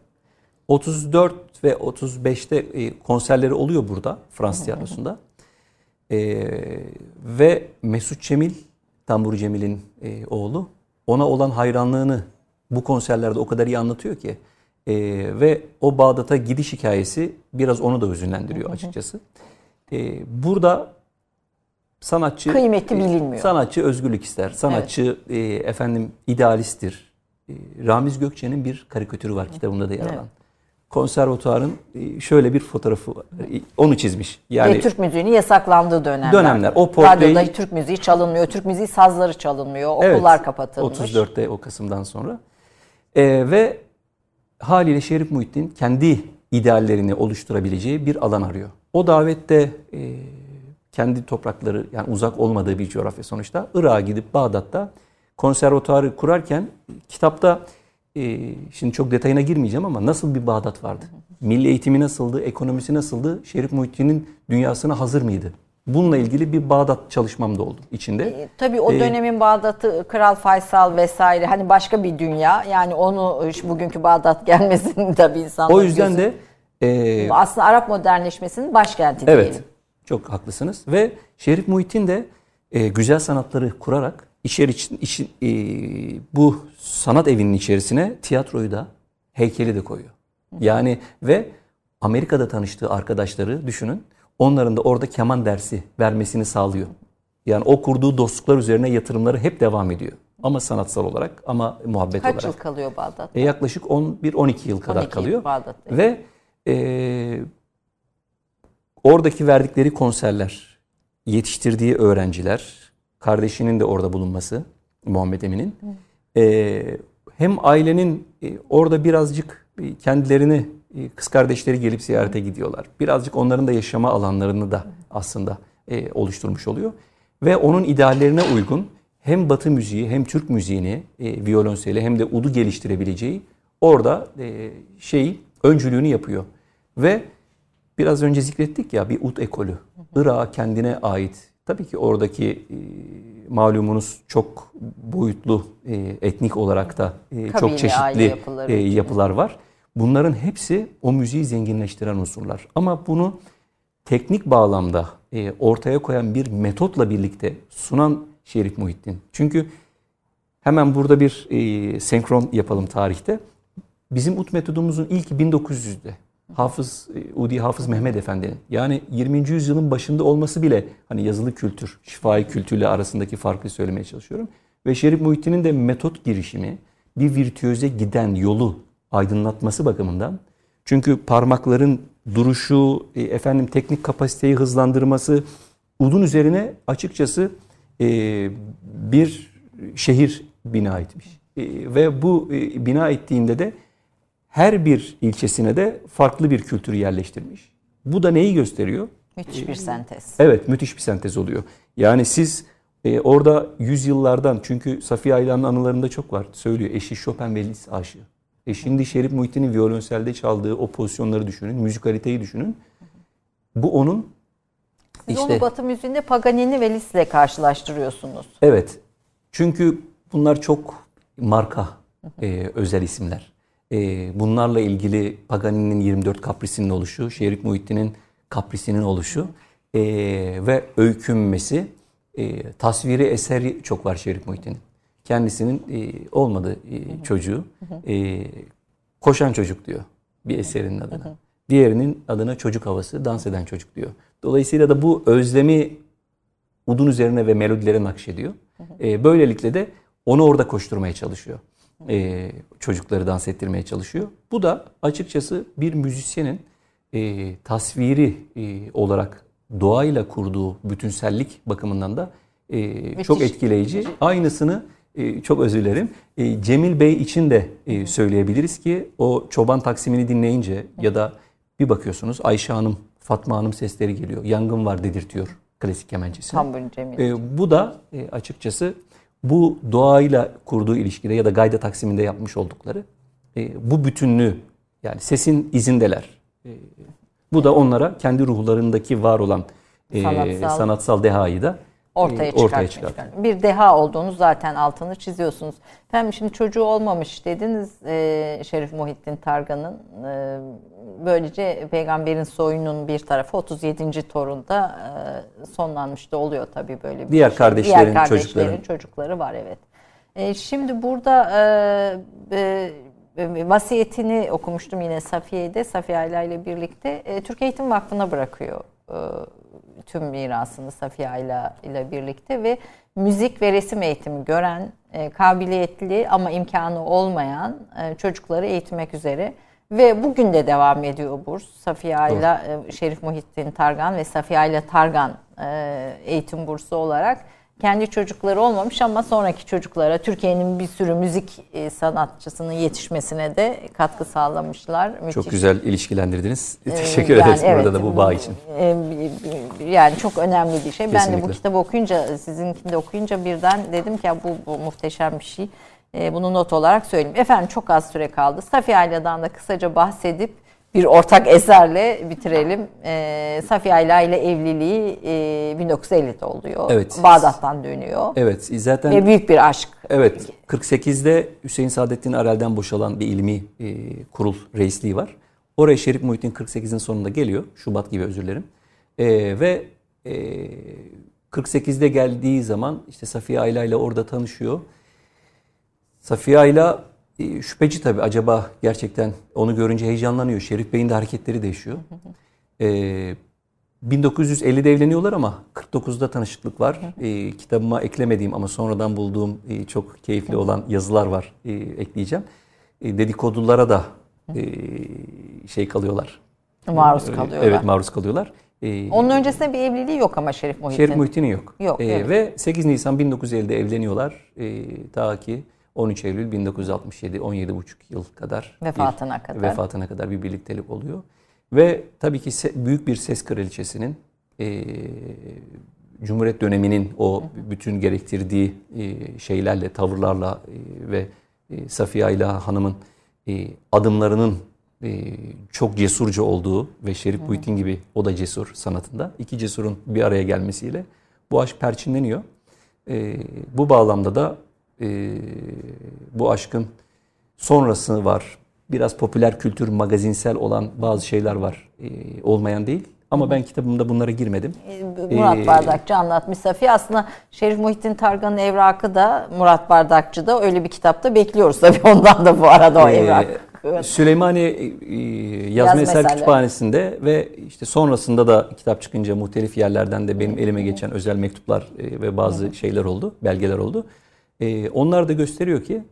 [SPEAKER 3] 34 ve 35'te e, konserleri oluyor burada Fransız tiyatrosunda. Ee, ve Mesut Cemil, Tambur Cemil'in e, oğlu ona olan hayranlığını bu konserlerde o kadar iyi anlatıyor ki. E, ve o Bağdat'a gidiş hikayesi biraz onu da hüzünlendiriyor açıkçası. E, burada sanatçı
[SPEAKER 2] kıymeti bilinmiyor.
[SPEAKER 3] Sanatçı özgürlük ister. Sanatçı evet. e, efendim idealisttir. E, Ramiz Gökçe'nin bir karikatürü var kitabında da yer alan. Evet. Konservatuarın e, şöyle bir fotoğrafı var. E, onu çizmiş.
[SPEAKER 2] Yani Ve Türk müziğinin yasaklandığı dönemler.
[SPEAKER 3] Dönemler. O portreyi
[SPEAKER 2] Radyoda Türk müziği çalınmıyor. Türk müziği sazları çalınmıyor. Okullar evet, kapatılmış.
[SPEAKER 3] 34'te o Kasım'dan sonra. E, ve haliyle Şerif Muhittin kendi ideallerini oluşturabileceği bir alan arıyor. O davette e, kendi toprakları yani uzak olmadığı bir coğrafya sonuçta Irak'a gidip Bağdat'ta konservatuarı kurarken kitapta e, şimdi çok detayına girmeyeceğim ama nasıl bir Bağdat vardı? Milli eğitimi nasıldı? Ekonomisi nasıldı? Şerif Muhittin'in dünyasına hazır mıydı? Bununla ilgili bir Bağdat çalışmam da oldu içinde. E,
[SPEAKER 2] tabii o e, dönemin Bağdat'ı Kral Faysal vesaire hani başka bir dünya. Yani onu bugünkü Bağdat gelmesini [LAUGHS] tabii insanlar
[SPEAKER 3] O yüzden gözü... de
[SPEAKER 2] ee, Aslında Arap modernleşmesinin başkenti
[SPEAKER 3] evet, diyelim. Çok haklısınız ve Şerif Muhittin de e, güzel sanatları kurarak işler için işin, e, bu sanat evinin içerisine tiyatroyu da heykeli de koyuyor. Yani ve Amerika'da tanıştığı arkadaşları düşünün. Onların da orada keman dersi vermesini sağlıyor. Yani o kurduğu dostluklar üzerine yatırımları hep devam ediyor. Ama sanatsal olarak ama muhabbet
[SPEAKER 2] Kaç
[SPEAKER 3] olarak.
[SPEAKER 2] Kaç yıl kalıyor Bağdat'ta?
[SPEAKER 3] E, yaklaşık 11-12 yıl kadar 12 kalıyor. Bağdat'ta. Ve e, oradaki verdikleri konserler, yetiştirdiği öğrenciler, kardeşinin de orada bulunması Muhammed Emin'in. E, hem ailenin e, orada birazcık e, kendilerini e, kız kardeşleri gelip ziyarete gidiyorlar. Birazcık onların da yaşama alanlarını da aslında e, oluşturmuş oluyor. Ve onun ideallerine uygun hem Batı müziği hem Türk müziğini e, violonseli hem de udu geliştirebileceği orada e, şey öncülüğünü yapıyor. Ve biraz önce zikrettik ya bir ud ekolü. Irak'a kendine ait. Tabii ki oradaki e, malumunuz çok boyutlu e, etnik olarak da e, çok çeşitli e, yapılar var. Bunların hepsi o müziği zenginleştiren unsurlar. Ama bunu teknik bağlamda e, ortaya koyan bir metotla birlikte sunan Şerif Muhittin. Çünkü hemen burada bir e, senkron yapalım tarihte. Bizim ut metodumuzun ilk 1900'de Hafız e, Udi Hafız Mehmet Efendi'nin yani 20. yüzyılın başında olması bile hani yazılı kültür, şifai kültürle arasındaki farkı söylemeye çalışıyorum. Ve Şerif Muhittin'in de metot girişimi bir virtüöze giden yolu aydınlatması bakımından çünkü parmakların duruşu, e, efendim teknik kapasiteyi hızlandırması udun üzerine açıkçası e, bir şehir bina etmiş. E, ve bu e, bina ettiğinde de her bir ilçesine de farklı bir kültürü yerleştirmiş. Bu da neyi gösteriyor?
[SPEAKER 2] Müthiş bir sentez.
[SPEAKER 3] Evet, müthiş bir sentez oluyor. Yani siz e, orada yüzyıllardan çünkü Safiye Aylan'ın anılarında çok var. Söylüyor eşi Chopin ve Liszt aşığı. E şimdi Şerif Muhittin'in violonselde çaldığı o pozisyonları düşünün, müzikaliteyi düşünün. Bu onun
[SPEAKER 2] Siz işte, onu Batı müziğinde Paganini ve Liszt ile karşılaştırıyorsunuz.
[SPEAKER 3] Evet. Çünkü bunlar çok marka e, özel isimler. E, bunlarla ilgili Paganini'nin 24 kaprisinin oluşu, Şerif Muhittin'in kaprisinin oluşu e, ve öykünmesi, e, tasviri eseri çok var Şerif Muhittin'in kendisinin e, olmadı e, çocuğu. Koşan çocuk diyor bir eserinin adına. Diğerinin adına çocuk havası, dans eden çocuk diyor. Dolayısıyla da bu özlemi udun üzerine ve melodilere nakşediyor. Böylelikle de onu orada koşturmaya çalışıyor. E, çocukları dans ettirmeye çalışıyor. Bu da açıkçası bir müzisyenin e, tasviri e, olarak doğayla kurduğu bütünsellik bakımından da e, çok etkileyici. Aynısını e, çok özür dilerim. E, Cemil Bey için de e, söyleyebiliriz ki o çoban taksimini dinleyince ya da bir bakıyorsunuz Ayşe Hanım, Fatma Hanım sesleri geliyor. Yangın var dedirtiyor klasik kemençesi.
[SPEAKER 2] Tam Cemil.
[SPEAKER 3] E, bu da e, açıkçası bu doğayla kurduğu ilişkide ya da Gayda Taksim'inde yapmış oldukları e, bu bütünlüğü yani sesin izindeler. E, bu da onlara kendi ruhlarındaki var olan e, sanatsal, sanatsal dehayı da
[SPEAKER 2] ortaya, ortaya çıkartmak. Bir deha olduğunu zaten altını çiziyorsunuz. Efendim şimdi çocuğu olmamış dediniz e, Şerif Muhittin Targan'ın. E, böylece peygamberin soyunun bir tarafı 37. torunda e, sonlanmış da oluyor tabii böyle bir
[SPEAKER 3] Diğer şey. kardeşlerin, Diğer kardeşlerin çocukları.
[SPEAKER 2] çocukları var evet. E, şimdi burada e, e, vasiyetini okumuştum yine Safiye'de. Safiye Ayla ile birlikte e, Türk Eğitim Vakfı'na bırakıyor e, tüm mirasını Safiye Ayla ile birlikte ve müzik ve resim eğitimi gören, e, kabiliyetli ama imkanı olmayan e, çocukları eğitmek üzere ve bugün de devam ediyor burs. Safiye Ayla, e, Şerif Muhittin Targan ve Safiye Ayla Targan e, eğitim bursu olarak kendi çocukları olmamış ama sonraki çocuklara Türkiye'nin bir sürü müzik e, sanatçısının yetişmesine de katkı sağlamışlar.
[SPEAKER 3] Müthiş. Çok güzel ilişkilendirdiniz. Ee, Teşekkür yani ederiz evet, burada da bu bağ için.
[SPEAKER 2] E, yani çok önemli bir şey. Kesinlikle. Ben de bu kitabı okuyunca, sizinkini de okuyunca birden dedim ki bu, bu muhteşem bir şey. E, bunu not olarak söyleyeyim. Efendim çok az süre kaldı. Safiye Ayla'dan da kısaca bahsedip bir ortak eserle bitirelim. E, Safiye Ayla ile evliliği e, 1950'de oluyor. Evet. Bağdat'tan dönüyor.
[SPEAKER 3] Evet. Zaten
[SPEAKER 2] Ve büyük bir aşk.
[SPEAKER 3] Evet. 48'de Hüseyin Saadettin Arel'den boşalan bir ilmi e, kurul reisliği var. Oraya Şerif Muhittin 48'in sonunda geliyor. Şubat gibi özür dilerim. E, ve e, 48'de geldiği zaman işte Safiye Ayla ile orada tanışıyor. Safiye Ayla e, şüpheci tabii acaba gerçekten onu görünce heyecanlanıyor. Şerif Bey'in de hareketleri değişiyor. Ee, 1950'de evleniyorlar ama 49'da tanışıklık var. E, kitabıma eklemediğim ama sonradan bulduğum e, çok keyifli olan yazılar var e, ekleyeceğim. E, dedikodulara da e, şey kalıyorlar.
[SPEAKER 2] Maruz kalıyorlar.
[SPEAKER 3] Evet maruz kalıyorlar.
[SPEAKER 2] Ee, Onun öncesinde bir evliliği yok ama Şerif Muhittin.
[SPEAKER 3] Şerif Muhittin'in yok. Yok. Ee, evet. Ve 8 Nisan 1950'de evleniyorlar. Ee, ta ki 13 Eylül 1967, 17,5 yıl kadar.
[SPEAKER 2] Vefatına
[SPEAKER 3] bir,
[SPEAKER 2] kadar.
[SPEAKER 3] Vefatına kadar bir birliktelik oluyor. Ve tabii ki se, büyük bir ses kraliçesinin e, Cumhuriyet döneminin o bütün gerektirdiği e, şeylerle, tavırlarla e, ve e, Safiye Ayla Hanım'ın e, adımlarının e, çok cesurca olduğu ve Şerif. Muhittin gibi o da cesur sanatında. iki cesurun bir araya gelmesiyle bu aşk perçinleniyor. E, bu bağlamda da e, bu aşkın sonrası var. Biraz popüler kültür, magazinsel olan bazı şeyler var. E, olmayan değil. Ama ben kitabımda bunlara girmedim.
[SPEAKER 2] Murat ee, Bardakçı anlatmış Safiye. Aslında Şerif Muhittin Targan'ın evrakı da Murat Bardakçı da öyle bir kitapta bekliyoruz tabii [LAUGHS] ondan da bu arada o evrak.
[SPEAKER 3] Süleymaniye e, Yazma Yaz Eser Kütüphanesi'nde ve işte sonrasında da kitap çıkınca muhtelif yerlerden de benim elime geçen özel mektuplar e, ve bazı şeyler oldu, belgeler oldu. E, onlar da gösteriyor ki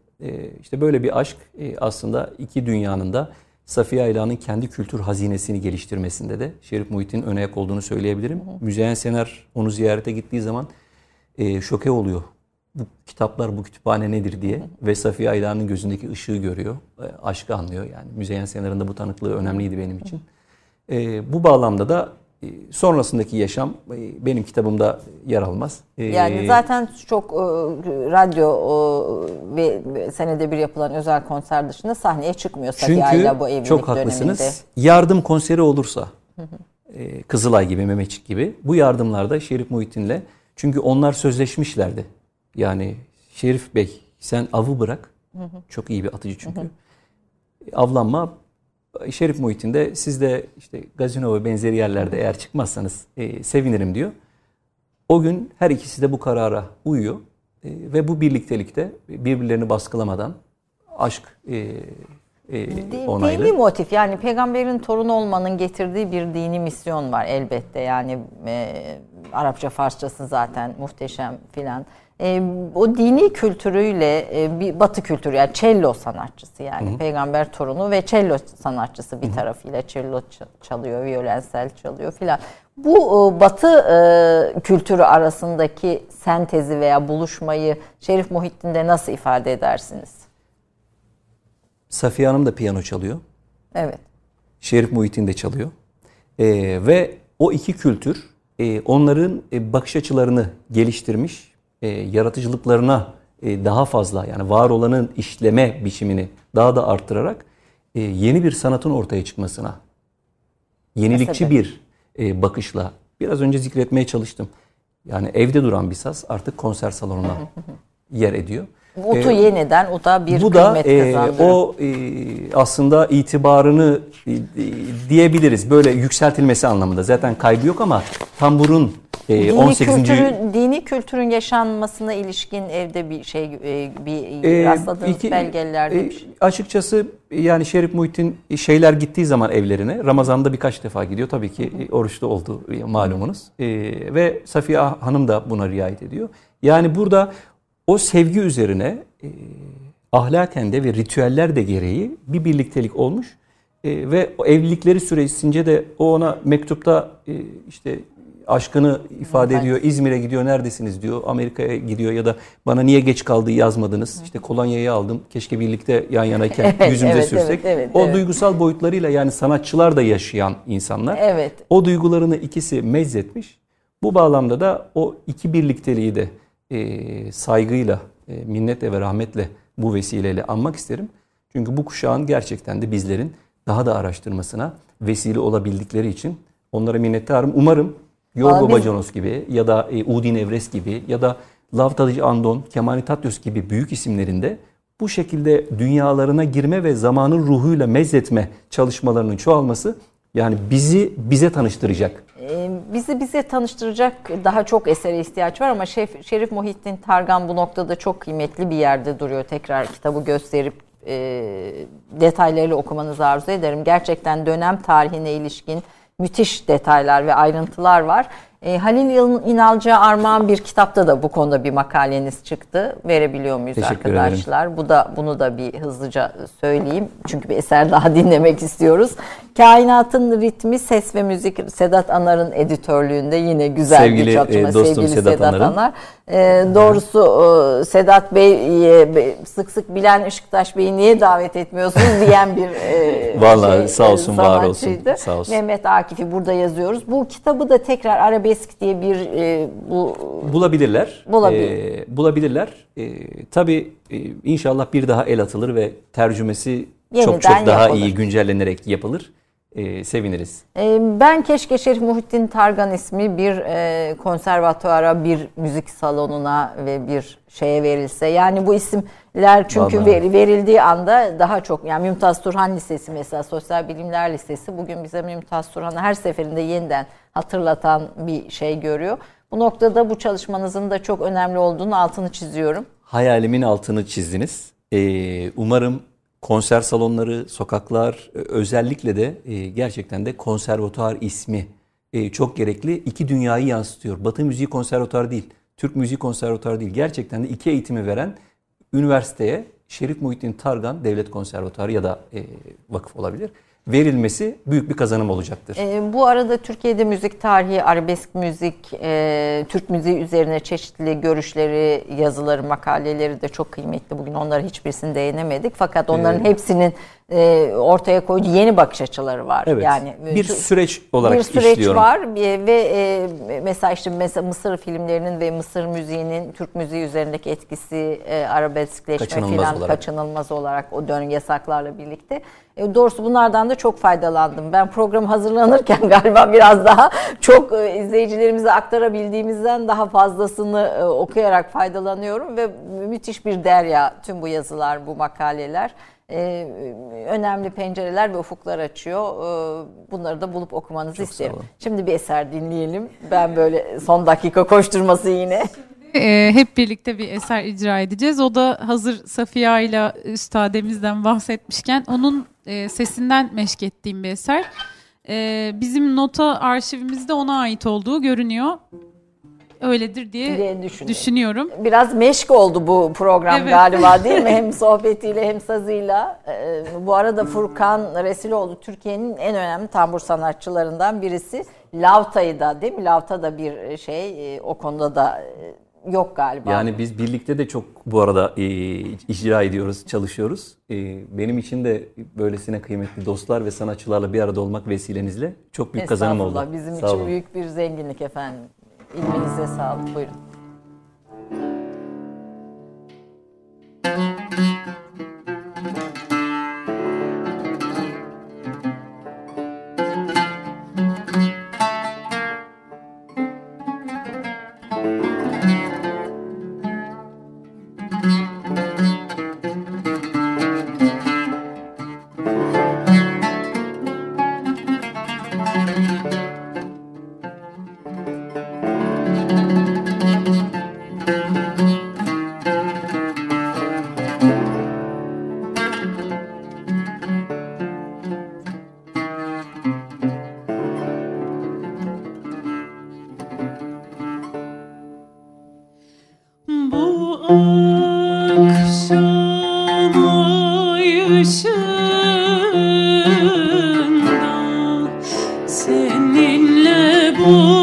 [SPEAKER 3] işte böyle bir aşk aslında iki dünyanın da Safiye Ayla'nın kendi kültür hazinesini geliştirmesinde de Şerif Muhit'in ön ayak olduğunu söyleyebilirim. Müzeyyen Sener onu ziyarete gittiği zaman şoke oluyor bu kitaplar, bu kütüphane nedir diye ve Safiye Ayla'nın gözündeki ışığı görüyor. E, aşkı anlıyor yani. Müzeyyen Senar'ın bu tanıklığı önemliydi benim için. E, bu bağlamda da e, sonrasındaki yaşam e, benim kitabımda yer almaz.
[SPEAKER 2] E, yani zaten çok e, radyo e, ve senede bir yapılan özel konser dışında sahneye çıkmıyor Safiye Ayla bu evlilik
[SPEAKER 3] çok haklısınız. Döneminde. Yardım konseri olursa Kızılay gibi, Mehmetçik gibi bu yardımlarda Şerif Muhittin'le çünkü onlar sözleşmişlerdi yani Şerif Bey sen avı bırak. Hı hı. Çok iyi bir atıcı çünkü. Hı hı. Avlanma Şerif muhitinde siz de işte gazino ve benzeri yerlerde eğer çıkmazsanız e, sevinirim diyor. O gün her ikisi de bu karara uyuyor. E, ve bu birliktelikte birbirlerini baskılamadan aşk e,
[SPEAKER 2] e, onaylı. Dini motif yani peygamberin torunu olmanın getirdiği bir dini misyon var elbette yani e, Arapça Farsçası zaten muhteşem filan e, o dini kültürüyle e, bir batı kültürü yani cello sanatçısı yani Hı-hı. peygamber torunu ve cello sanatçısı bir Hı-hı. tarafıyla cello çalıyor, violensel çalıyor filan. Bu e, batı e, kültürü arasındaki sentezi veya buluşmayı Şerif Muhittin'de nasıl ifade edersiniz?
[SPEAKER 3] Safiye Hanım da piyano çalıyor.
[SPEAKER 2] Evet.
[SPEAKER 3] Şerif Muhittin de çalıyor. E, ve o iki kültür e, onların e, bakış açılarını geliştirmiş e, yaratıcılıklarına e, daha fazla yani var olanın işleme biçimini daha da arttırarak e, yeni bir sanatın ortaya çıkmasına yenilikçi bir e, bakışla biraz önce zikretmeye çalıştım. Yani evde duran bir saz artık konser salonuna [LAUGHS] yer ediyor.
[SPEAKER 2] Otu ee, yeniden o da bir
[SPEAKER 3] bu
[SPEAKER 2] da
[SPEAKER 3] e, o e, aslında itibarını e, diyebiliriz böyle yükseltilmesi anlamında. Zaten kaybı yok ama tamburun
[SPEAKER 2] e, dini 18. Kültürün, dini kültürün yaşanmasına ilişkin evde bir şey e, bir e, rastladığınız iki, belgelerde e.
[SPEAKER 3] Açıkçası yani Şerif Muhittin şeyler gittiği zaman evlerine Ramazan'da birkaç defa gidiyor. Tabii ki e, oruçta oldu malumunuz. E, ve Safiye Hanım da buna riayet ediyor. Yani burada o sevgi üzerine e, ahlaken de ve ritüeller de gereği bir birliktelik olmuş. E, ve evlilikleri süresince de o ona mektupta e, işte aşkını ifade ediyor. İzmir'e gidiyor neredesiniz diyor. Amerika'ya gidiyor ya da bana niye geç kaldı yazmadınız. İşte kolonyayı aldım. Keşke birlikte yan yanayken [LAUGHS] evet, yüzümüze evet, sürsek. Evet, evet, o evet. duygusal boyutlarıyla yani sanatçılar da yaşayan insanlar.
[SPEAKER 2] Evet.
[SPEAKER 3] O duygularını ikisi mezzetmiş. Bu bağlamda da o iki birlikteliği de e, saygıyla, e, minnetle ve rahmetle bu vesileyle anmak isterim. Çünkü bu kuşağın gerçekten de bizlerin daha da araştırmasına vesile olabildikleri için onlara minnettarım. Umarım Yorgo biz... Bacanos gibi ya da e, Udin Evres gibi ya da Lavtalıcı Andon, Kemani Tatyos gibi büyük isimlerinde bu şekilde dünyalarına girme ve zamanın ruhuyla mezzetme çalışmalarının çoğalması yani bizi bize tanıştıracak.
[SPEAKER 2] Ee, bizi bize tanıştıracak daha çok esere ihtiyaç var ama Şerif, Şerif Muhittin Targan bu noktada çok kıymetli bir yerde duruyor. Tekrar kitabı gösterip e, detaylarıyla okumanızı arzu ederim. Gerçekten dönem tarihine ilişkin müthiş detaylar ve ayrıntılar var. E, Halil İnalcı'ya armağan bir kitapta da bu konuda bir makaleniz çıktı. Verebiliyor muyuz
[SPEAKER 3] Teşekkür
[SPEAKER 2] arkadaşlar?
[SPEAKER 3] Ederim.
[SPEAKER 2] Bu da bunu da bir hızlıca söyleyeyim. Çünkü bir eser daha [LAUGHS] dinlemek istiyoruz. Kainatın ritmi, ses ve müzik Sedat Anar'ın editörlüğünde yine güzel
[SPEAKER 3] sevgili,
[SPEAKER 2] bir çalışma.
[SPEAKER 3] E, dostum
[SPEAKER 2] sevgili Sedat,
[SPEAKER 3] Sedat
[SPEAKER 2] Anar. E, doğrusu e, Sedat Bey e, sık sık Bilen Işıktaş Bey'i niye davet etmiyorsunuz diyen bir e, [LAUGHS]
[SPEAKER 3] Vallahi
[SPEAKER 2] şey,
[SPEAKER 3] sağ olsun var olsun.
[SPEAKER 2] Sağ olsun. Mehmet Akif'i burada yazıyoruz. Bu kitabı da tekrar arabesk diye bir e, bu
[SPEAKER 3] bulabilirler.
[SPEAKER 2] Bulabilir.
[SPEAKER 3] E, bulabilirler. E, tabii e, inşallah bir daha el atılır ve tercümesi Yeniden çok çok daha yapılır. iyi güncellenerek yapılır e, seviniriz.
[SPEAKER 2] E, ben keşke Şerif Muhittin Targan ismi bir e, konservatuara, bir müzik salonuna ve bir şeye verilse. Yani bu isimler çünkü ver, verildiği anda daha çok yani Mümtaz Turhan Lisesi mesela Sosyal Bilimler Lisesi bugün bize Mümtaz Turhan'ı her seferinde yeniden hatırlatan bir şey görüyor. Bu noktada bu çalışmanızın da çok önemli olduğunu altını çiziyorum.
[SPEAKER 3] Hayalimin altını çizdiniz. Ee, umarım konser salonları, sokaklar e, özellikle de e, gerçekten de konservatuar ismi e, çok gerekli. İki dünyayı yansıtıyor. Batı Müziği Konservatuarı değil, Türk Müziği Konservatuarı değil. Gerçekten de iki eğitimi veren üniversiteye Şerif Muhittin Targan Devlet Konservatuarı ya da vakıf olabilir verilmesi büyük bir kazanım olacaktır.
[SPEAKER 2] E, bu arada Türkiye'de müzik tarihi, arabesk müzik, e, Türk müziği üzerine çeşitli görüşleri, yazıları, makaleleri de çok kıymetli. Bugün onlara hiçbirisini değinemedik. Fakat onların ee, hepsinin e, ortaya koyduğu yeni bakış açıları var.
[SPEAKER 3] Evet. Yani bir süreç olarak bir süreç işliyorum.
[SPEAKER 2] var ve e, mesela işte mesela Mısır filmlerinin ve Mısır müziğinin Türk müziği üzerindeki etkisi e, arabeskleşme kaçınılmaz falan olarak. kaçınılmaz olarak o dönem yasaklarla birlikte. E, doğrusu bunlardan da çok faydalandım. Ben program hazırlanırken [LAUGHS] galiba biraz daha çok e, izleyicilerimize aktarabildiğimizden daha fazlasını e, okuyarak faydalanıyorum ve müthiş bir derya tüm bu yazılar, bu makaleler e, önemli pencereler ve ufuklar açıyor. E, bunları da bulup okumanızı Çok isterim. Şimdi bir eser dinleyelim. Ben böyle son dakika koşturması yine. [LAUGHS]
[SPEAKER 7] E, hep birlikte bir eser icra edeceğiz. O da hazır Safiye ile üstademizden bahsetmişken onun e, sesinden meşk ettiğim bir eser. E, bizim nota arşivimizde ona ait olduğu görünüyor öyledir diye, diye düşünüyorum.
[SPEAKER 2] Biraz meşk oldu bu program evet. galiba değil mi? [LAUGHS] Hem sohbetiyle hem sazıyla. Ee, bu arada Furkan Resiloğlu Türkiye'nin en önemli tambur sanatçılarından birisi. Lavta'yı da değil mi? Lavta da bir şey e, o konuda da e, yok galiba.
[SPEAKER 3] Yani biz birlikte de çok bu arada e, icra ediyoruz, çalışıyoruz. E, benim için de böylesine kıymetli dostlar ve sanatçılarla bir arada olmak vesilenizle çok büyük kazanım oldu.
[SPEAKER 2] Bizim Sağ için olun. büyük bir zenginlik efendim. İlminize sağlık. Buyurun.
[SPEAKER 1] Oh.